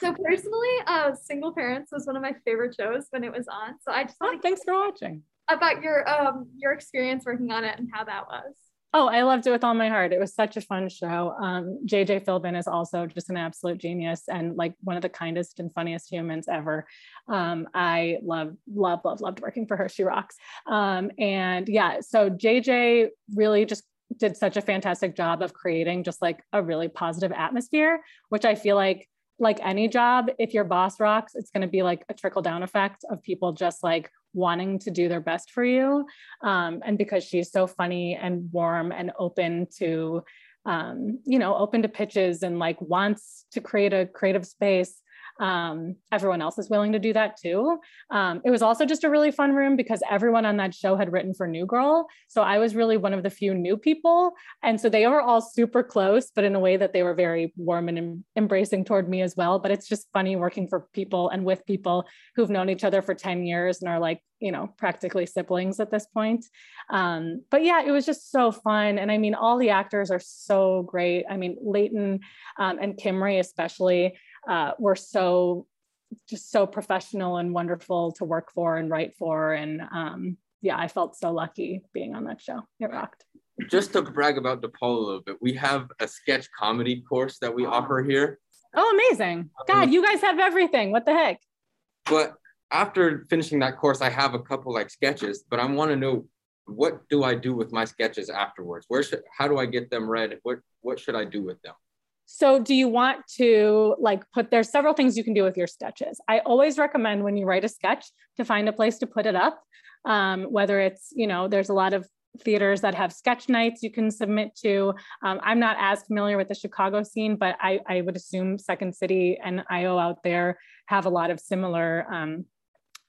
personally, uh, Single Parents was one of my favorite shows when it was on. So I just want
oh, thanks for watching.
About your um your experience working on it and how that was.
Oh, I loved it with all my heart. It was such a fun show. Um, JJ Philbin is also just an absolute genius and like one of the kindest and funniest humans ever. Um, I love, love, love, loved working for her. She rocks. Um, and yeah, so JJ really just did such a fantastic job of creating just like a really positive atmosphere, which I feel like like any job, if your boss rocks, it's going to be like a trickle down effect of people just like wanting to do their best for you. Um, and because she's so funny and warm and open to, um, you know, open to pitches and like wants to create a creative space um, everyone else is willing to do that too. Um, it was also just a really fun room because everyone on that show had written for New Girl. So I was really one of the few new people. And so they were all super close, but in a way that they were very warm and em- embracing toward me as well. But it's just funny working for people and with people who've known each other for 10 years and are like, you know, practically siblings at this point. Um, but yeah, it was just so fun. And I mean, all the actors are so great. I mean, Leighton um, and Kimrie, especially, uh, were so just so professional and wonderful to work for and write for. And um, yeah, I felt so lucky being on that show. It rocked.
Just to brag about DePaul a little bit, we have a sketch comedy course that we offer here.
Oh, amazing. God, you guys have everything. What the heck?
But after finishing that course, I have a couple like sketches, but I want to know what do I do with my sketches afterwards? Where should how do I get them read? What what should I do with them?
So, do you want to like put there's several things you can do with your sketches. I always recommend when you write a sketch to find a place to put it up. Um, whether it's, you know, there's a lot of theaters that have sketch nights you can submit to. Um, I'm not as familiar with the Chicago scene, but I, I, would assume Second City and IO out there have a lot of similar um,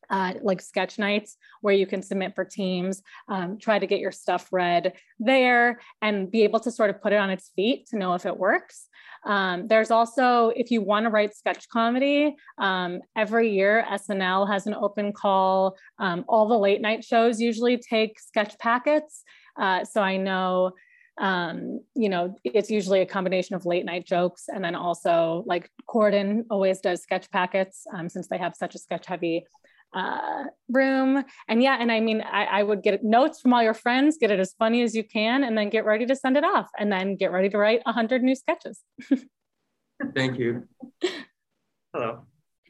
uh, like sketch nights where you can submit for teams, um, try to get your stuff read there and be able to sort of put it on its feet to know if it works. Um, there's also, if you want to write sketch comedy, um, every year SNL has an open call. Um, all the late night shows usually take sketch packets. Uh, so I know um, you know, it's usually a combination of late night jokes and then also like Corden always does sketch packets um, since they have such a sketch heavy uh, room. And yeah, and I mean, I, I, would get notes from all your friends, get it as funny as you can, and then get ready to send it off, and then get ready to write a hundred new sketches.
Thank you.
Hello.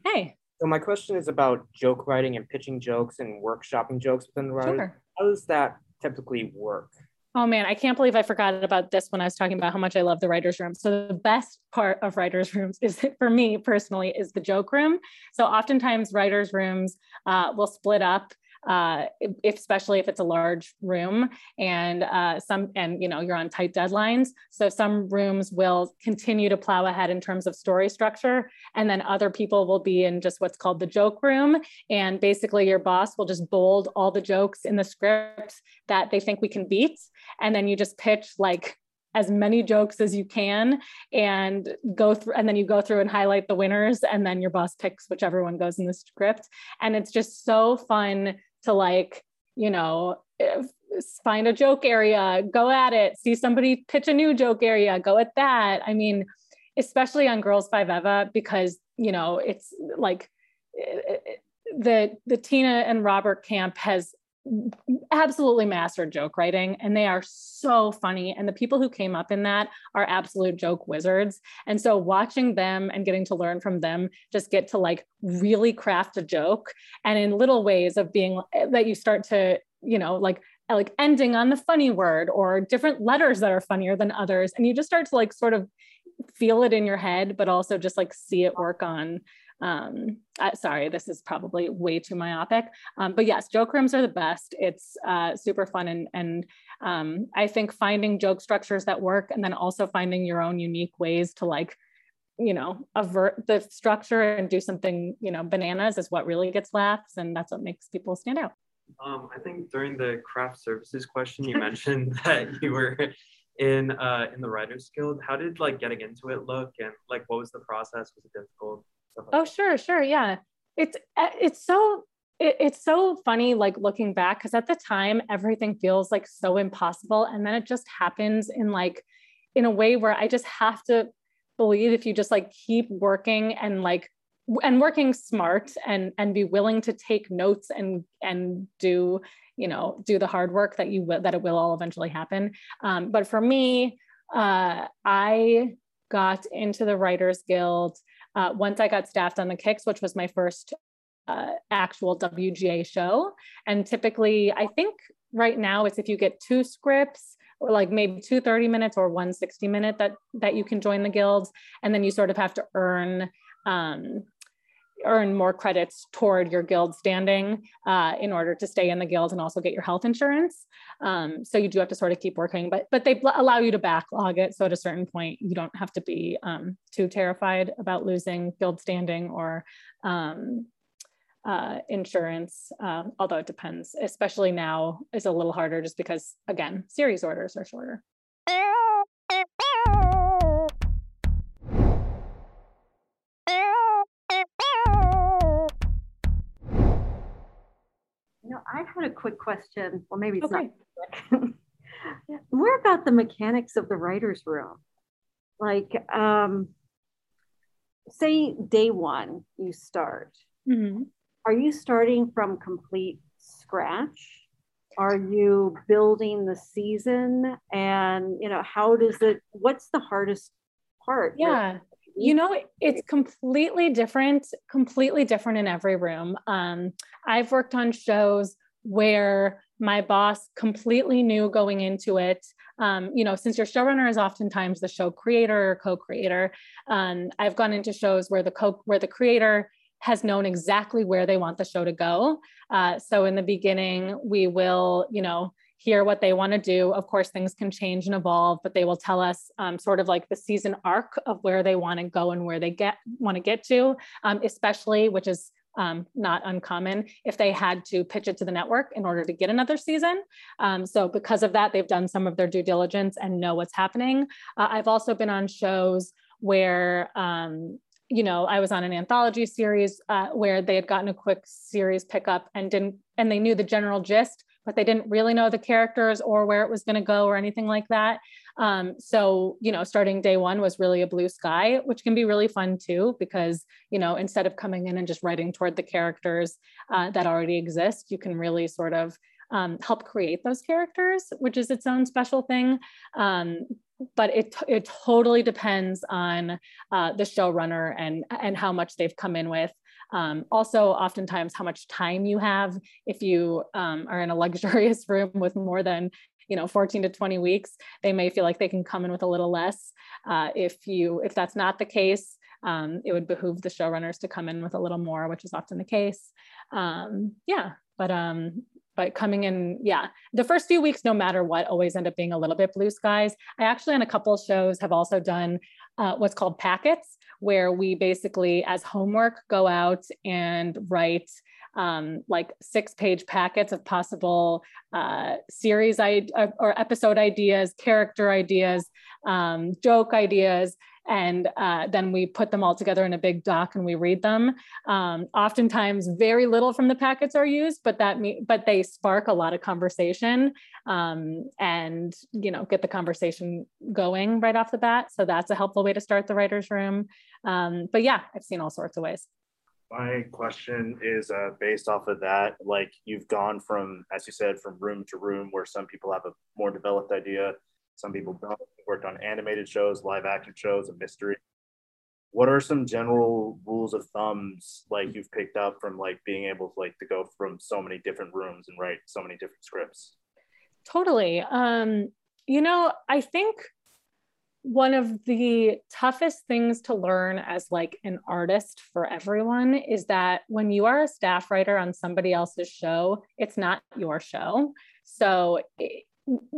Hey.
So my question is about joke writing and pitching jokes and workshopping jokes within the writers. Sure. How does that typically work?
Oh man, I can't believe I forgot about this when I was talking about how much I love the writers' room. So the best part of writers' rooms is for me personally is the joke room. So oftentimes writers' rooms uh, will split up uh, if, especially if it's a large room and uh, some and you know you're on tight deadlines. So some rooms will continue to plow ahead in terms of story structure and then other people will be in just what's called the joke room. And basically your boss will just bold all the jokes in the script that they think we can beat. And then you just pitch like as many jokes as you can and go through and then you go through and highlight the winners and then your boss picks whichever one goes in the script. And it's just so fun to like, you know, find a joke area, go at it, see somebody pitch a new joke area, go at that. I mean, especially on Girls Five Eva, because, you know, it's like eh, eh, the the Tina and Robert camp has absolutely mastered joke writing and they are so funny and the people who came up in that are absolute joke wizards. And so watching them and getting to learn from them just get to like really craft a joke and in little ways of being eh, that you start to you know like eh, like ending on the funny word or different letters that are funnier than others and you just start to like sort of feel it in your head but also just like see it work on um, I, sorry, this is probably way too myopic, um, but yes, joke rooms are the best. It's uh, super fun, and and um, I think finding joke structures that work, and then also finding your own unique ways to like, you know, avert the structure and do something, you know, bananas is what really gets laughs, and that's what makes people stand out.
Um, I think during the craft services question, you mentioned that you were in uh, in the Writers Guild. How did like getting into it look, and like what was the process? Was it difficult?
Oh sure sure yeah. It's uh, it's so it, it's so funny like looking back because at the time everything feels like so impossible and then it just happens in like in a way where i just have to believe if you just like keep working and like and working smart and and be willing to take notes and and do you know do the hard work that you will that it will all eventually happen. Um, but for me uh, i got into the writers guild uh, once I got staffed on the Kicks, which was my first uh, actual WGA show. And typically, I think right now it's if you get two scripts or like maybe two 30 minutes or one 60 minute that that you can join the guilds and then you sort of have to earn um, earn more credits toward your guild standing uh, in order to stay in the guild and also get your health insurance. Um, so you do have to sort of keep working, but but they allow you to backlog it. So at a certain point, you don't have to be um, too terrified about losing guild standing or um, uh, insurance. Uh, although it depends, especially now is a little harder just because again, series orders are shorter.
I had a quick question. Well, maybe it's okay. not more about the mechanics of the writer's room. Like, um, say day one, you start. Mm-hmm. Are you starting from complete scratch? Are you building the season? And, you know, how does it, what's the hardest part?
Yeah you know it's completely different completely different in every room um, i've worked on shows where my boss completely knew going into it um, you know, since your showrunner is oftentimes the show creator or co-creator, um, I've gone into shows where the co where the creator has known exactly where they want the show to go. Uh, so in the beginning, we will, you know, hear what they want to do. Of course, things can change and evolve, but they will tell us um, sort of like the season arc of where they want to go and where they get want to get to, um, especially which is um, not uncommon if they had to pitch it to the network in order to get another season. Um, so because of that, they've done some of their due diligence and know what's happening. Uh, I've also been on shows where um, you know, I was on an anthology series uh, where they had gotten a quick series pickup and didn't, and they knew the general gist, but they didn't really know the characters or where it was going to go or anything like that. Um, so, you know, starting day one was really a blue sky, which can be really fun too, because, you know, instead of coming in and just writing toward the characters uh, that already exist, you can really sort of um, help create those characters, which is its own special thing. Um, but it it totally depends on uh, the showrunner and and how much they've come in with. Um, also, oftentimes, how much time you have. If you um, are in a luxurious room with more than you know 14 to 20 weeks, they may feel like they can come in with a little less. Uh, if you if that's not the case, um, it would behoove the showrunners to come in with a little more, which is often the case. Um, yeah, but um, but coming in, yeah, the first few weeks, no matter what, always end up being a little bit blue skies. I actually, on a couple shows, have also done uh, what's called packets, where we basically, as homework, go out and write um, like six page packets of possible uh, series I- or episode ideas, character ideas, um, joke ideas, and uh, then we put them all together in a big doc and we read them. Um, oftentimes, very little from the packets are used, but that me- but they spark a lot of conversation um, and you know get the conversation going right off the bat. So that's a helpful way to start the writers' room. Um, but yeah, I've seen all sorts of ways.
My question is uh, based off of that. Like you've gone from, as you said, from room to room where some people have a more developed idea some people don't. Worked on animated shows, live action shows, and mystery. What are some general rules of thumbs like you've picked up from like being able to like to go from so many different rooms and write so many different scripts?
Totally. Um, you know, I think one of the toughest things to learn as like an artist for everyone is that when you are a staff writer on somebody else's show it's not your show so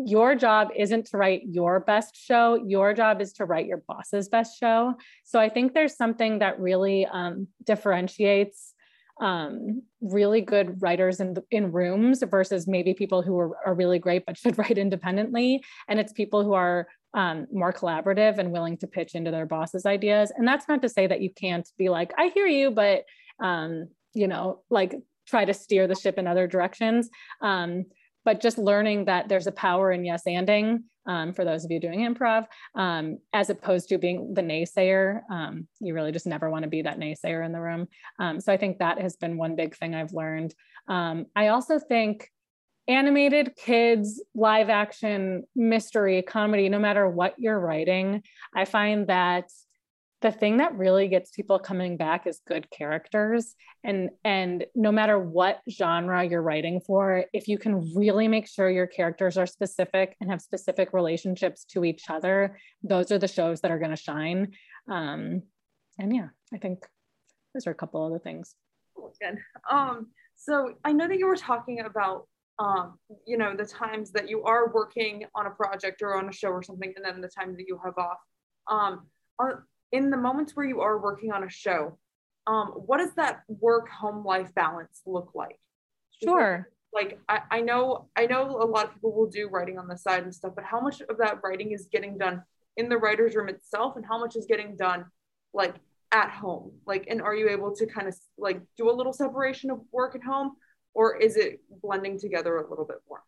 your job isn't to write your best show. Your job is to write your boss's best show. So i think there's something that really um, differentiates um, really good writers in in rooms versus maybe people who are, are really great but should write independently. And it's people who are um, more collaborative and willing to pitch into their boss's ideas. And that's not to say that you can't be like i hear you but um, you know like try to steer the ship in other directions. Um, but just learning that there's a power in yes anding um, for those of you doing improv, um, as opposed to being the naysayer. Um, you really just never want to be that naysayer in the room. Um, so I think that has been one big thing I've learned. Um, I also think animated kids, live action, mystery, comedy, no matter what you're writing, I find that the thing that really gets people coming back is good characters. And and no matter what genre you're writing for if you can really make sure your characters are specific and have specific relationships to each other those are the shows that are going to shine. Um, and yeah i think those are a couple other things.
Good. Um so i know that you were talking about um you know the times that you are working on a project or on a show or something and then the time that you have off. Um in the moments where you are working on a show, um, what does that work home life balance look like?
Sure.
Like I, I know I know a lot of people will do writing on the side and stuff, but how much of that writing is getting done in the writer's room itself and how much is getting done like at home? Like and are you able to kind of like do a little separation of work and home or is it blending together a little bit more?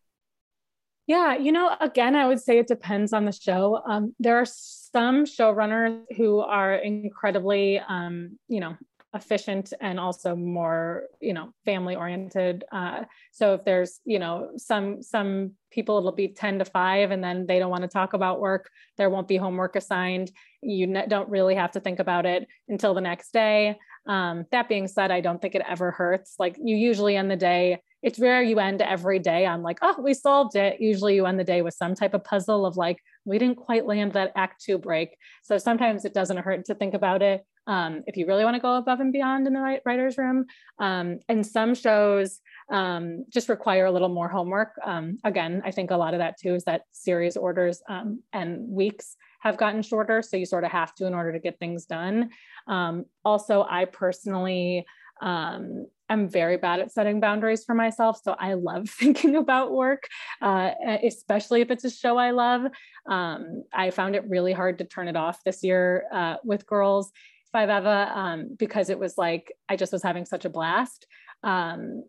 Yeah, you know, again, I would say it depends on the show. Um, there are some showrunners who are incredibly, um, you know, efficient and also more, you know, family oriented. Uh, so if there's, you know, some some people, it'll be ten to five, and then they don't want to talk about work. There won't be homework assigned. You ne- don't really have to think about it until the next day. Um, that being said, I don't think it ever hurts. Like you usually end the day it's rare you end every day on like, oh, we solved it. Usually you end the day with some type of puzzle of like, we didn't quite land that act two break. So sometimes it doesn't hurt to think about it um, if you really want to go above and beyond in the writer's room. Um, and some shows um, just require a little more homework. Um, again, I think a lot of that too is that series orders um, and weeks have gotten shorter. So you sort of have to in order to get things done. Um, also, I personally, um, I'm very bad at setting boundaries for myself. So I love thinking about work, uh, especially if it's a show I love. Um, I found it really hard to turn it off this year uh, with girls. Five Eva, um, because it was like I just was having such a blast. Um,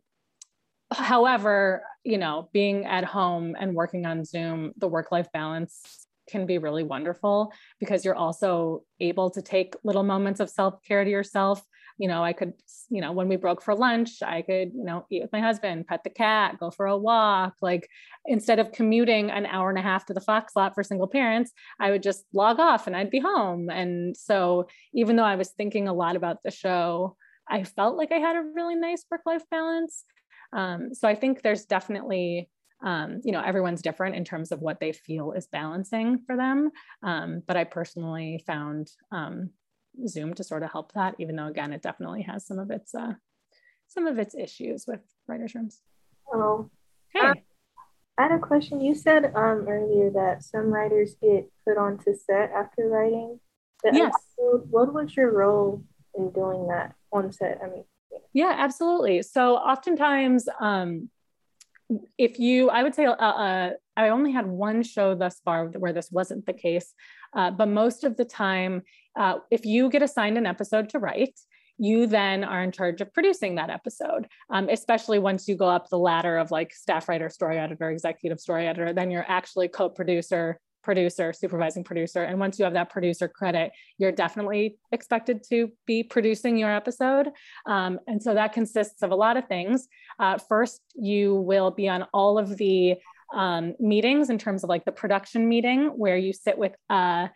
however, you know, being at home and working on Zoom, the work life balance can be really wonderful because you're also able to take little moments of self care to yourself you know, I could, you know, when we broke for lunch, I could, you know, eat with my husband, pet the cat, go for a walk. Like instead of commuting an hour and a half to the Fox lot for single parents, I would just log off and I'd be home. And so even though I was thinking a lot about the show, I felt like I had a really nice work life balance. Um, so I think there's definitely um, you know everyone's different in terms of what they feel is balancing for them um, but i personally found um, Zoom to sort of help that, even though again, it definitely has some of its uh, some of its issues with writers' rooms.
Oh,
hey.
Um, I had a question. You said um, earlier that some writers get put onto set after writing. The
yes.
Episode, what was your role in doing that on set? I mean,
yeah, yeah absolutely. So oftentimes, um, if you, I would say, uh, uh, I only had one show thus far where this wasn't the case, uh, but most of the time, uh, if you get assigned an episode to write, you then are in charge of producing that episode, um, especially once you go up the ladder of like staff writer, story editor, executive story editor, then you're actually co producer, producer, supervising producer. And once you have that producer credit, you're definitely expected to be producing your episode. Um, and so that consists of a lot of things. Uh, first, you will be on all of the um, meetings in terms of like the production meeting where you sit with uh,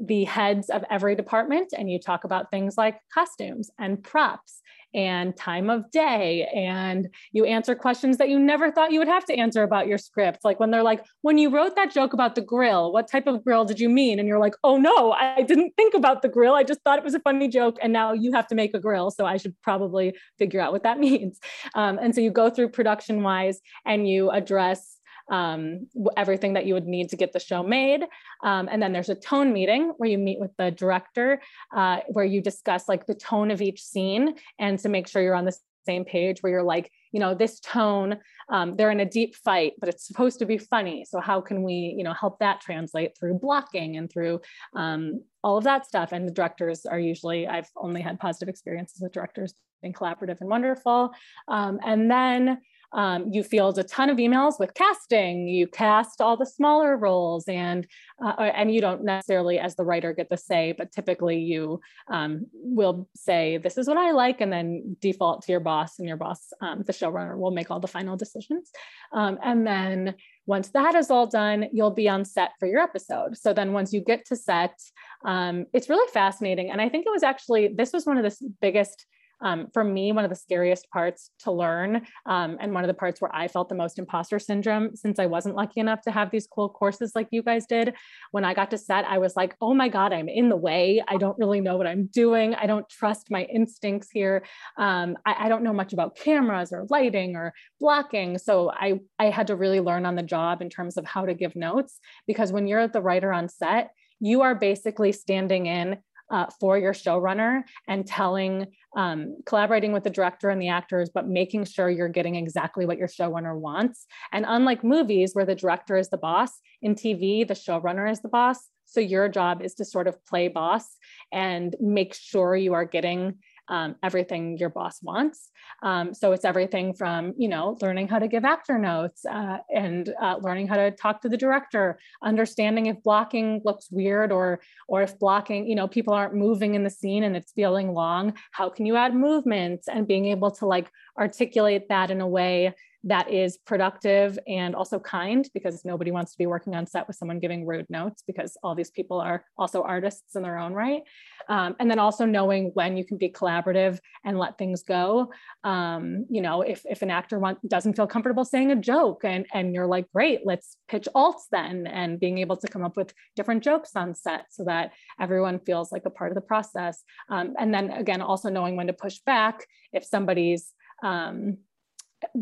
the heads of every department and you talk about things like costumes and props and time of day and you answer questions that you never thought you would have to answer about your script. Like when they're like when you wrote that joke about the grill what type of grill did you mean? And you're like oh no i didn't think about the grill. I just thought it was a funny joke and now you have to make a grill so i should probably figure out what that means. Um, and so you go through production wise and you address um, everything that you would need to get the show made. Um, and then there's a tone meeting where you meet with the director, uh, where you discuss like the tone of each scene and to make sure you're on the same page where you're like, you know, this tone, um, they're in a deep fight, but it's supposed to be funny. So how can we, you know, help that translate through blocking and through um, all of that stuff? And the directors are usually, I've only had positive experiences with directors being collaborative and wonderful. Um, and then um, you field a ton of emails with casting. You cast all the smaller roles, and uh, and you don't necessarily, as the writer, get the say, but typically you um, will say, "This is what I like," and then default to your boss, and your boss, um, the showrunner, will make all the final decisions. Um, and then once that is all done, you'll be on set for your episode. So then once you get to set, um, it's really fascinating. And I think it was actually this was one of the biggest um, for me, one of the scariest parts to learn, um, and one of the parts where I felt the most imposter syndrome, since I wasn't lucky enough to have these cool courses like you guys did. When I got to set, I was like, oh my God, I'm in the way. I don't really know what I'm doing. I don't trust my instincts here. Um, I, I don't know much about cameras or lighting or blocking. So I, I had to really learn on the job in terms of how to give notes, because when you're at the writer on set, you are basically standing in uh, for your showrunner and telling, um, collaborating with the director and the actors, but making sure you're getting exactly what your showrunner wants. And unlike movies where the director is the boss, in TV, the showrunner is the boss. So your job is to sort of play boss and make sure you are getting um, everything your boss wants. Um, so it's everything from, you know, learning how to give actor notes uh, and uh, learning how to talk to the director, understanding if blocking looks weird or, or if blocking, you know, people aren't moving in the scene and it's feeling long, how can you add movement and being able to like articulate that in a way that is productive and also kind because nobody wants to be working on set with someone giving rude notes because all these people are also artists in their own right. Um, and then also knowing when you can be collaborative and let things go. Um, you know, if, if an actor want, doesn't feel comfortable saying a joke and, and you're like, great, let's pitch alts then, and being able to come up with different jokes on set so that everyone feels like a part of the process. Um, and then again, also knowing when to push back if somebody's um,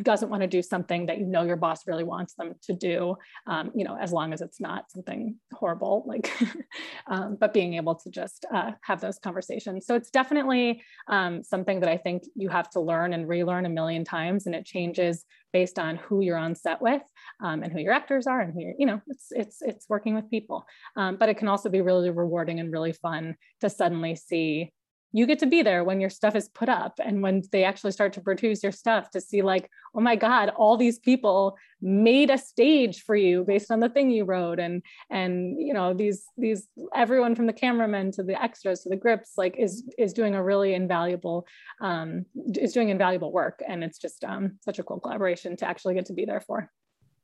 doesn't want to do something that you know your boss really wants them to do, um, you know, as long as it's not something horrible, like, um, but being able to just uh, have those conversations. So it's definitely um, something that I think you have to learn and relearn a million times, and it changes based on who you're on set with um, and who your actors are, and who you're, you know, it's it's it's working with people. Um, but it can also be really rewarding and really fun to suddenly see you get to be there when your stuff is put up and when they actually start to produce your stuff to see like oh my god all these people made a stage for you based on the thing you wrote. And and you know these these everyone from the cameramen to the extras to the grips like is is doing a really invaluable um is doing invaluable work. And it's just um such a cool collaboration to actually get to be there for.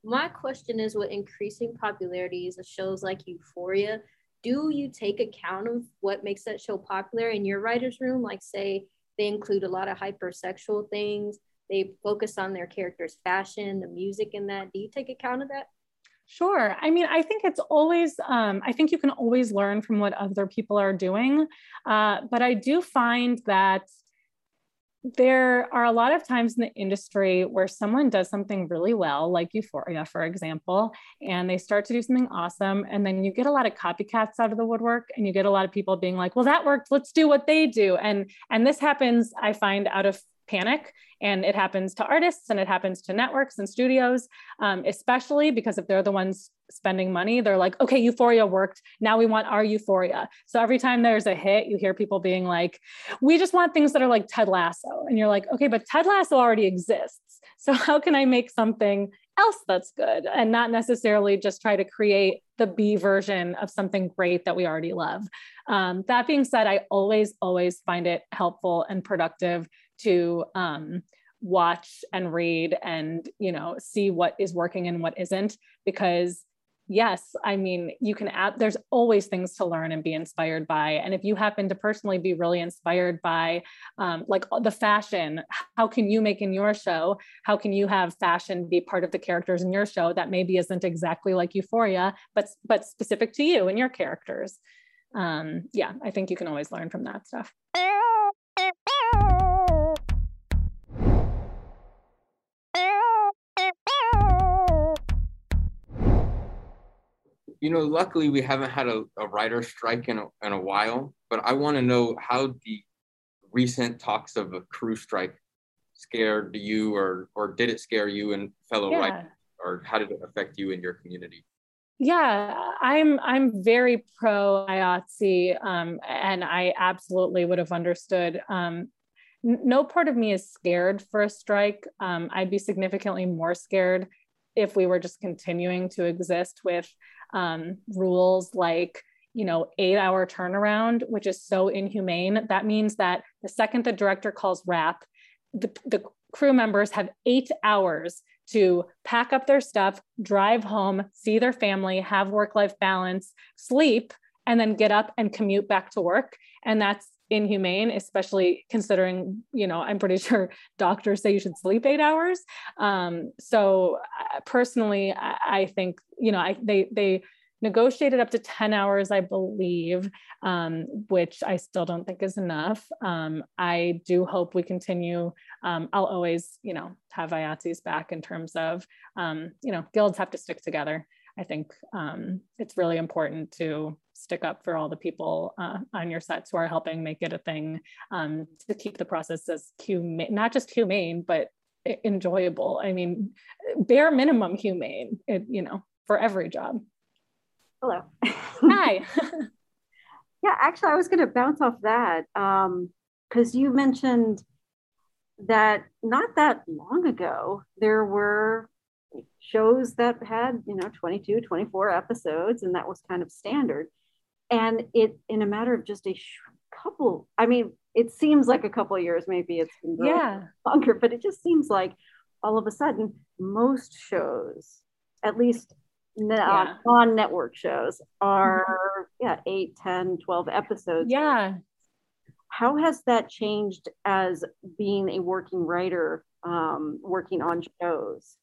My question is with increasing popularities of shows like euphoria do you take account of what makes that show popular in your writer's room? Like, say, they include a lot of hypersexual things, they focus on their character's fashion, the music in that. Do you take account of that?
Sure. I mean, I think it's always, um, I think you can always learn from what other people are doing. Uh, but I do find that there are a lot of times in the industry where someone does something really well, like Euphoria, for example, and they start to do something awesome. And then you get a lot of copycats out of the woodwork and you get a lot of people being like, well, that worked. Let's do what they do. And, and this happens, I find, out of panic and it happens to artists and it happens to networks and studios um, especially because if they're the ones spending money they're like okay euphoria worked. Now we want our euphoria. So every time there's a hit you hear people being like we just want things that are like ted lasso. And you're like okay but ted lasso already exists. So how can i make something else that's good and not necessarily just try to create the B version of something great that we already love. Um, that being said, I always, always find it helpful and productive to um, watch and read and you know see what is working and what isn't because yes i mean you can add there's always things to learn and be inspired by. And if you happen to personally be really inspired by um, like the fashion how can you make in your show? How can you have fashion be part of the characters in your show that maybe isn't exactly like euphoria but but specific to you and your characters? Um, yeah i think you can always learn from that stuff
you know, luckily we haven't had a, a writer strike in a, in a while, but I want to know how the recent talks of a crew strike scared you or or did it scare you and fellow yeah. writers or how did it affect you and your community?
Yeah, I'm I'm very pro IATSE, um, and I absolutely would have understood. Um, no part of me is scared for a strike. Um, I'd be significantly more scared if we were just continuing to exist with um, rules like you know eight hour turnaround which is so inhumane. That means that the second the director calls wrap the, the crew members have eight hours to pack up their stuff drive home see their family have work life balance sleep and then get up and commute back to work. And that's inhumane especially considering you know i'm pretty sure doctors say you should sleep eight hours. Um, so uh, personally I, I, think you know I, they they negotiated up to 10 hours i believe um, which i still don't think is enough. Um, i do hope we continue um, i'll always you know have IATSE's back in terms of um, you know guilds have to stick together I think um, it's really important to stick up for all the people uh, on your sets who are helping make it a thing um, to keep the process as humane, not just humane, but enjoyable. I mean, bare minimum humane, it, you know, for every job.
Hello.
Hi.
yeah, actually, I was going to bounce off that because um, you mentioned that not that long ago, there were shows that had you know 22 24 episodes and that was kind of standard and it in a matter of just a couple i mean it seems like a couple years maybe it's been
yeah
longer but it just seems like all of a sudden most shows, at least
Yeah.
non-network shows, are yeah, 8, 10, 12 episodes.
Yeah.
How has that changed as being a working writer, um, working on shows?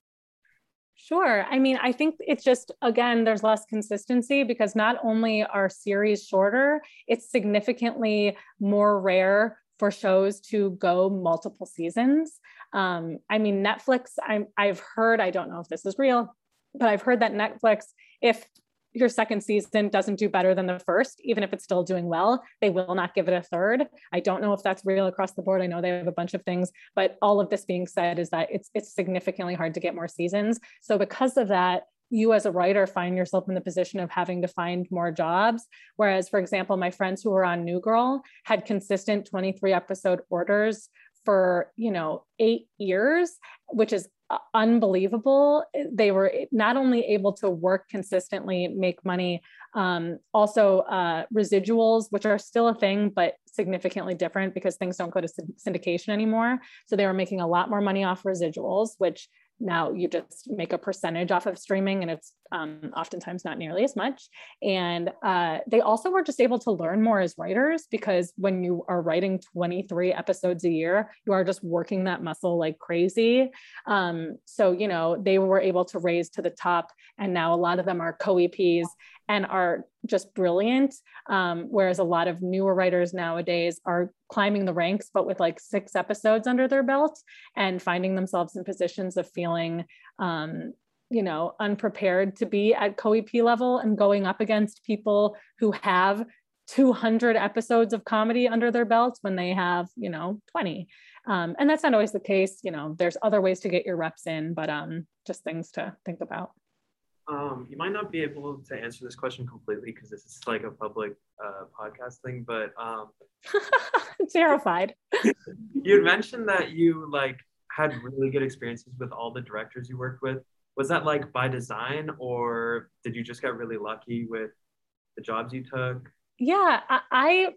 Sure. I mean, I think it's just, again, there's less consistency because not only are series shorter, it's significantly more rare for shows to go multiple seasons. Um, I mean, Netflix, I'm, I've heard, I don't know if this is real, but I've heard that Netflix, if your second season doesn't do better than the first, even if it's still doing well, they will not give it a third. I don't know if that's real across the board. I know they have a bunch of things, but all of this being said is that it's it's significantly hard to get more seasons. So because of that, you as a writer find yourself in the position of having to find more jobs. Whereas, for example, my friends who were on New Girl had consistent 23 episode orders for you know eight years which is unbelievable. They were not only able to work consistently make money um, also uh, residuals which are still a thing but significantly different because things don't go to syndication anymore. So they were making a lot more money off residuals which now you just make a percentage off of streaming and it's um, oftentimes not nearly as much. And uh, they also were just able to learn more as writers because when you are writing 23 episodes a year you are just working that muscle like crazy. Um, so you know they were able to raise to the top and now a lot of them are co-eps and are just brilliant. Um, whereas a lot of newer writers nowadays are climbing the ranks, but with like six episodes under their belt and finding themselves in positions of feeling, um, you know, unprepared to be at co-EP level and going up against people who have 200 episodes of comedy under their belts when they have, you know, 20. Um, and that's not always the case. You know, there's other ways to get your reps in, but um, just things to think about.
Um, you might not be able to answer this question completely because this is like a public uh, podcast thing, but um,
terrified.
you had mentioned that you like had really good experiences with all the directors you worked with. Was that like by design, or did you just get really lucky with the jobs you took?
Yeah, I, I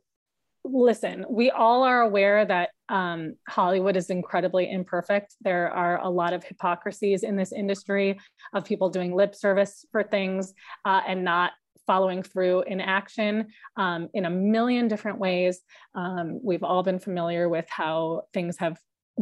listen. We all are aware that um, Hollywood is incredibly imperfect. There are a lot of hypocrisies in this industry of people doing lip service for things uh, and not following through in action um, in a million different ways. Um, we've all been familiar with how things have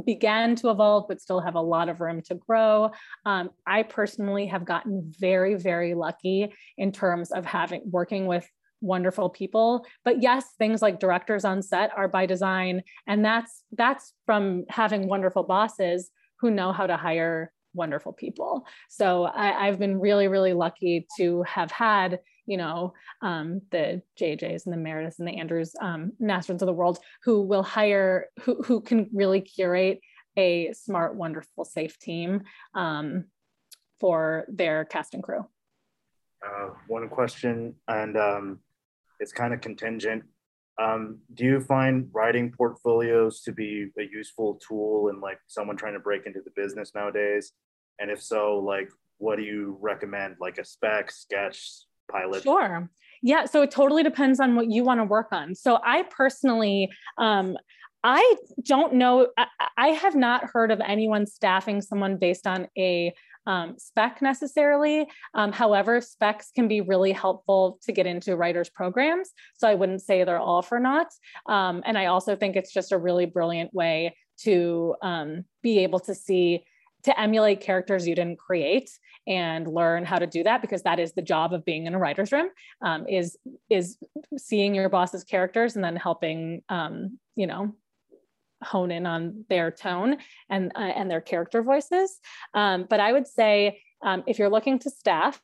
began to evolve but still have a lot of room to grow um, i personally have gotten very very lucky in terms of having working with wonderful people. But yes things like directors on set are by design. And that's that's from having wonderful bosses who know how to hire wonderful people. So I, have been really really lucky to have had you know um, the jjs and the merediths and the andrews um, of the world who will hire who, who can really curate a smart wonderful safe team um, for their cast and crew.
Uh, one question and um, it's kind of contingent. Um, do you find writing portfolios to be a useful tool in like someone trying to break into the business nowadays? And if so, like what do you recommend? Like a spec, sketch, pilot?
Sure. Yeah. So it totally depends on what you want to work on. So I personally, um, I don't know. I, I have not heard of anyone staffing someone based on a um, spec necessarily. Um, however, specs can be really helpful to get into writers programs. So I wouldn't say they're all for naught. Um, and I also think it's just a really brilliant way to um, be able to see to emulate characters you didn't create and learn how to do that because that is the job of being in a writer's room um, is is seeing your boss's characters and then helping um, you know hone in on their tone and uh, and their character voices. Um, but I would say um, if you're looking to staff.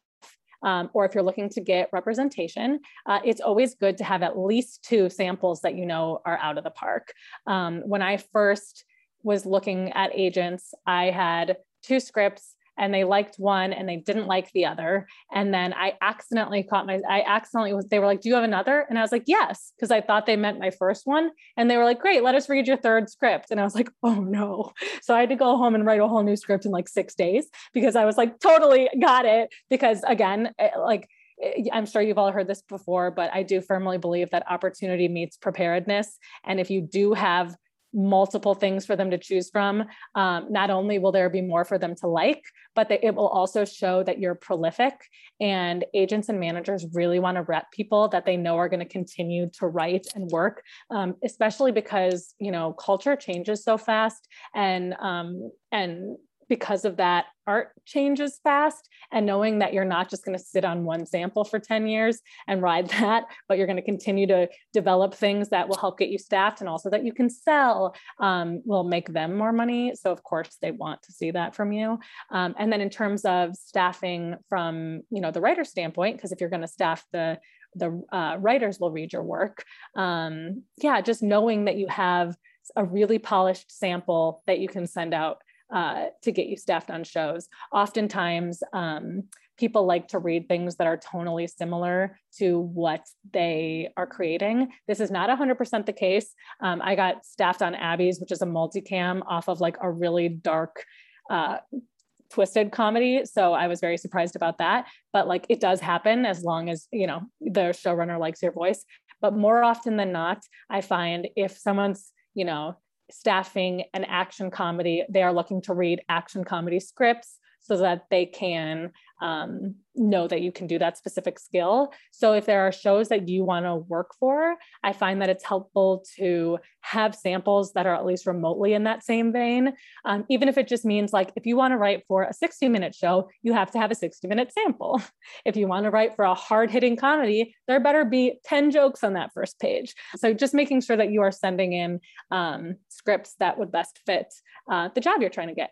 Um, or if you're looking to get representation, uh, it's always good to have at least two samples that you know are out of the park. Um, when I first was looking at agents, I had two scripts and they liked one and they didn't like the other. And then I accidentally caught my, I accidentally was, they were like, Do you have another? And I was like, Yes, because I thought they meant my first one. And they were like, Great, let us read your third script. And I was like, Oh no. So I had to go home and write a whole new script in like six days because I was like, Totally got it. Because again, eh, like, eh, I'm sure you've all heard this before, but I do firmly believe that opportunity meets preparedness. And if you do have multiple things for them to choose from. Um, not only will there be more for them to like, but they, it will also show that you're prolific. And agents and managers really want to rep people that they know are going to continue to write and work, um, especially because you know culture changes so fast, and um, and because of that, art changes fast. And knowing that you're not just going to sit on one sample for 10 years and ride that, but you're going to continue to develop things that will help get you staffed and also that you can sell um, will make them more money. So, of course, they want to see that from you. Um, and then in terms of staffing from, you know, the writer standpoint, because if you're going to staff the the uh, writers will read your work. Um, yeah, just knowing that you have a really polished sample that you can send out uh, to get you staffed on shows. Oftentimes, um, people like to read things that are tonally similar to what they are creating. This is not 100% the case. Um, I got staffed on Abby's, which is a multicam off of like a really dark, uh, twisted comedy. So I was very surprised about that. But like it does happen as long as, you know, the showrunner likes your voice. But more often than not, I find if someone's, you know, staffing an action comedy, they are looking to read action comedy scripts so that they can um, know that you can do that specific skill. So if there are shows that you want to work for, I find that it's helpful to have samples that are at least remotely in that same vein. Um, even if it just means like if you want to write for a 60 minute show, you have to have a 60 minute sample. If you want to write for a hard hitting comedy, there better be 10 jokes on that first page. So just making sure that you are sending in um, scripts that would best fit uh, the job you're trying to get.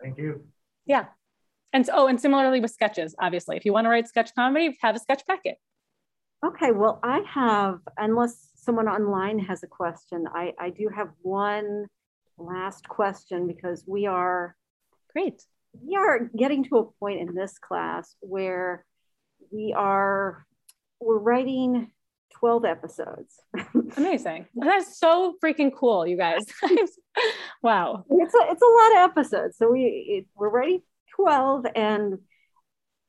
Thank you.
Yeah. And oh, and similarly with sketches, obviously, if you want to write sketch comedy, have a sketch packet.
Okay, well, I have, unless someone online has a question, I, I do have one last question because we are
great.
We are getting to a point in this class where we are we're writing 12 episodes.
Amazing. That's so freaking cool, you guys. wow.
It's a, it's a lot of episodes. So we it, we're writing 12 and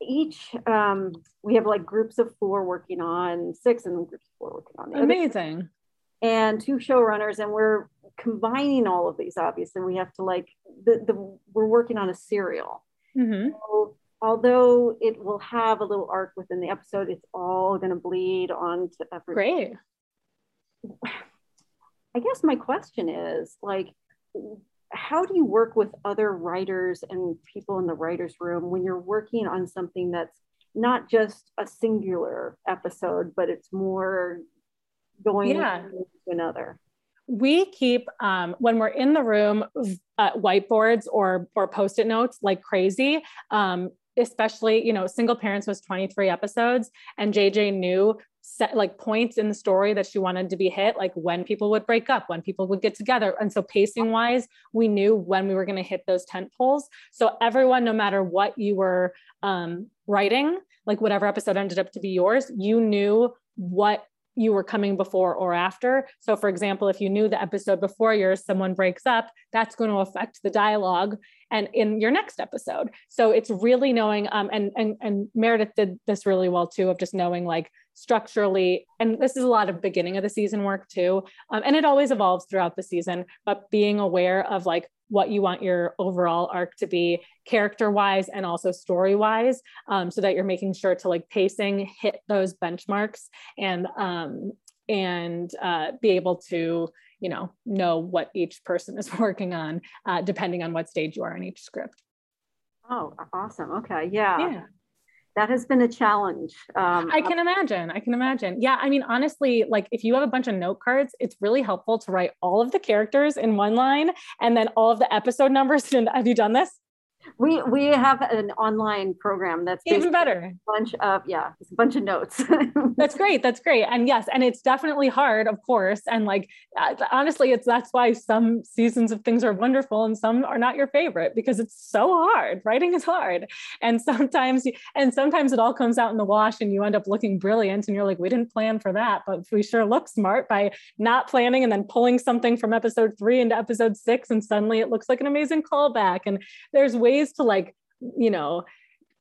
each um, we have like groups of four working on six and groups of four working on the
amazing
other. and two showrunners and we're combining all of these obviously we have to like the, the we're working on a serial
mm-hmm.
so, although it will have a little arc within the episode it's all going to bleed on to every
great
i guess my question is like how do you work with other writers and people in the writers room when you're working on something that's not just a singular episode but it's more going
Yeah.
to another
we keep um, when we're in the room uh, whiteboards or or post-it notes like crazy um, especially you know single parents was 23 episodes and jj knew set like points in the story that she wanted to be hit like when people would break up when people would get together. And so pacing wise we knew when we were going to hit those tent poles so everyone no matter what you were um, writing like whatever episode ended up to be yours you knew what you were coming before or after. So, for example, if you knew the episode before yours, someone breaks up, that's going to affect the dialogue and in your next episode. So it's really knowing, um, and and and Meredith did this really well too, of just knowing like structurally, and this is a lot of beginning of the season work too, um, and it always evolves throughout the season. But being aware of like what you want your overall arc to be character wise and also story wise um, so that you're making sure to like pacing hit those benchmarks and um, and uh, be able to you know know what each person is working on uh, depending on what stage you are in each script.
Oh awesome. Okay yeah,
Yeah.
That has been a challenge um,
I can imagine. I can imagine. Yeah. I mean, honestly, like if you have a bunch of note cards, it's really helpful to write all of the characters in one line and then all of the episode numbers. And have you done this?
We we have an online program that's
Even better.
a bunch of yeah it's a bunch of notes
That's great. That's great. And yes, and it's definitely hard, of course. And like uh, honestly, it's that's why some seasons of things are wonderful and some are not your favorite because it's so hard. Writing is hard, and sometimes and sometimes it all comes out in the wash, and you end up looking brilliant, and you're like, we didn't plan for that, but we sure look smart by not planning and then pulling something from episode three into episode six, and suddenly it looks like an amazing callback. And there's ways to like, you know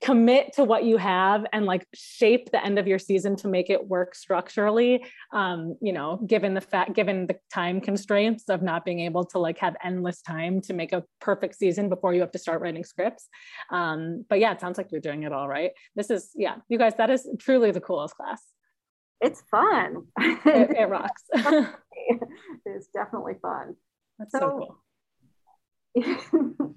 commit to what you have and like shape the end of your season to make it work structurally um you know given the fact given the time constraints of not being able to like have endless time to make a perfect season before you have to start writing scripts. Um but yeah it sounds like you're doing it all right. This is yeah you guys that is truly the coolest class.
It's fun.
It, it rocks.
It's definitely fun.
That's so, so
cool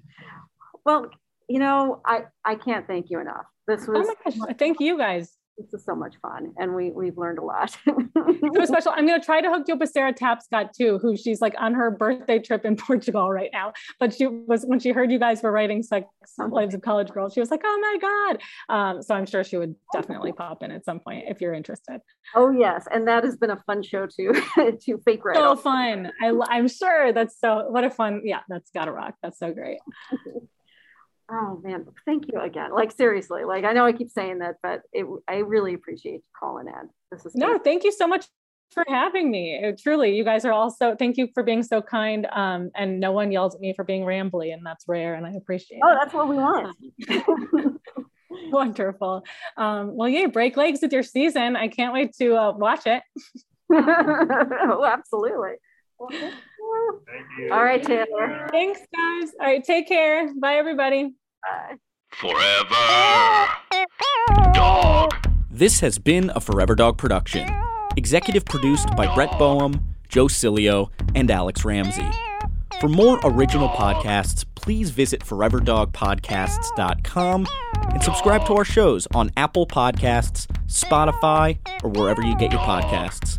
well you know, I I can't thank you enough. This was
oh my gosh, thank you guys.
This is so much fun, and we we've learned a lot.
so special. I'm going to try to hook you up with Sarah Tapscott too, who she's like on her birthday trip in Portugal right now. But she was when she heard you guys were writing Sex Lives of College Girls, she was like, "Oh my god!" Um, so I'm sure she would definitely pop in at some point if you're interested.
Oh yes, and that has been a fun show too to fake write.
So fun. I, I'm sure that's so. What a fun. Yeah, that's gotta rock. That's so great.
Oh man, thank you again. Like seriously, like I know I keep saying that, but it, I really appreciate you calling in. This is
no, thank you so much for having me. It, truly, you guys are also thank you for being so kind. Um, and no one yells at me for being rambly, and that's rare, and I appreciate.
Oh,
it.
that's what we want.
Wonderful. Um, well, yeah, break legs with your season. I can't wait to uh, watch it.
oh, absolutely. All right, Taylor.
Thanks, guys. All right, take care. Bye, everybody. Bye.
Forever Dog. This has been a Forever Dog production. Executive produced by Brett Boehm, Joe Cilio, and Alex Ramsey. For more original podcasts, please visit foreverdogpodcasts.com and subscribe to our shows on Apple Podcasts, Spotify, or wherever you get your podcasts.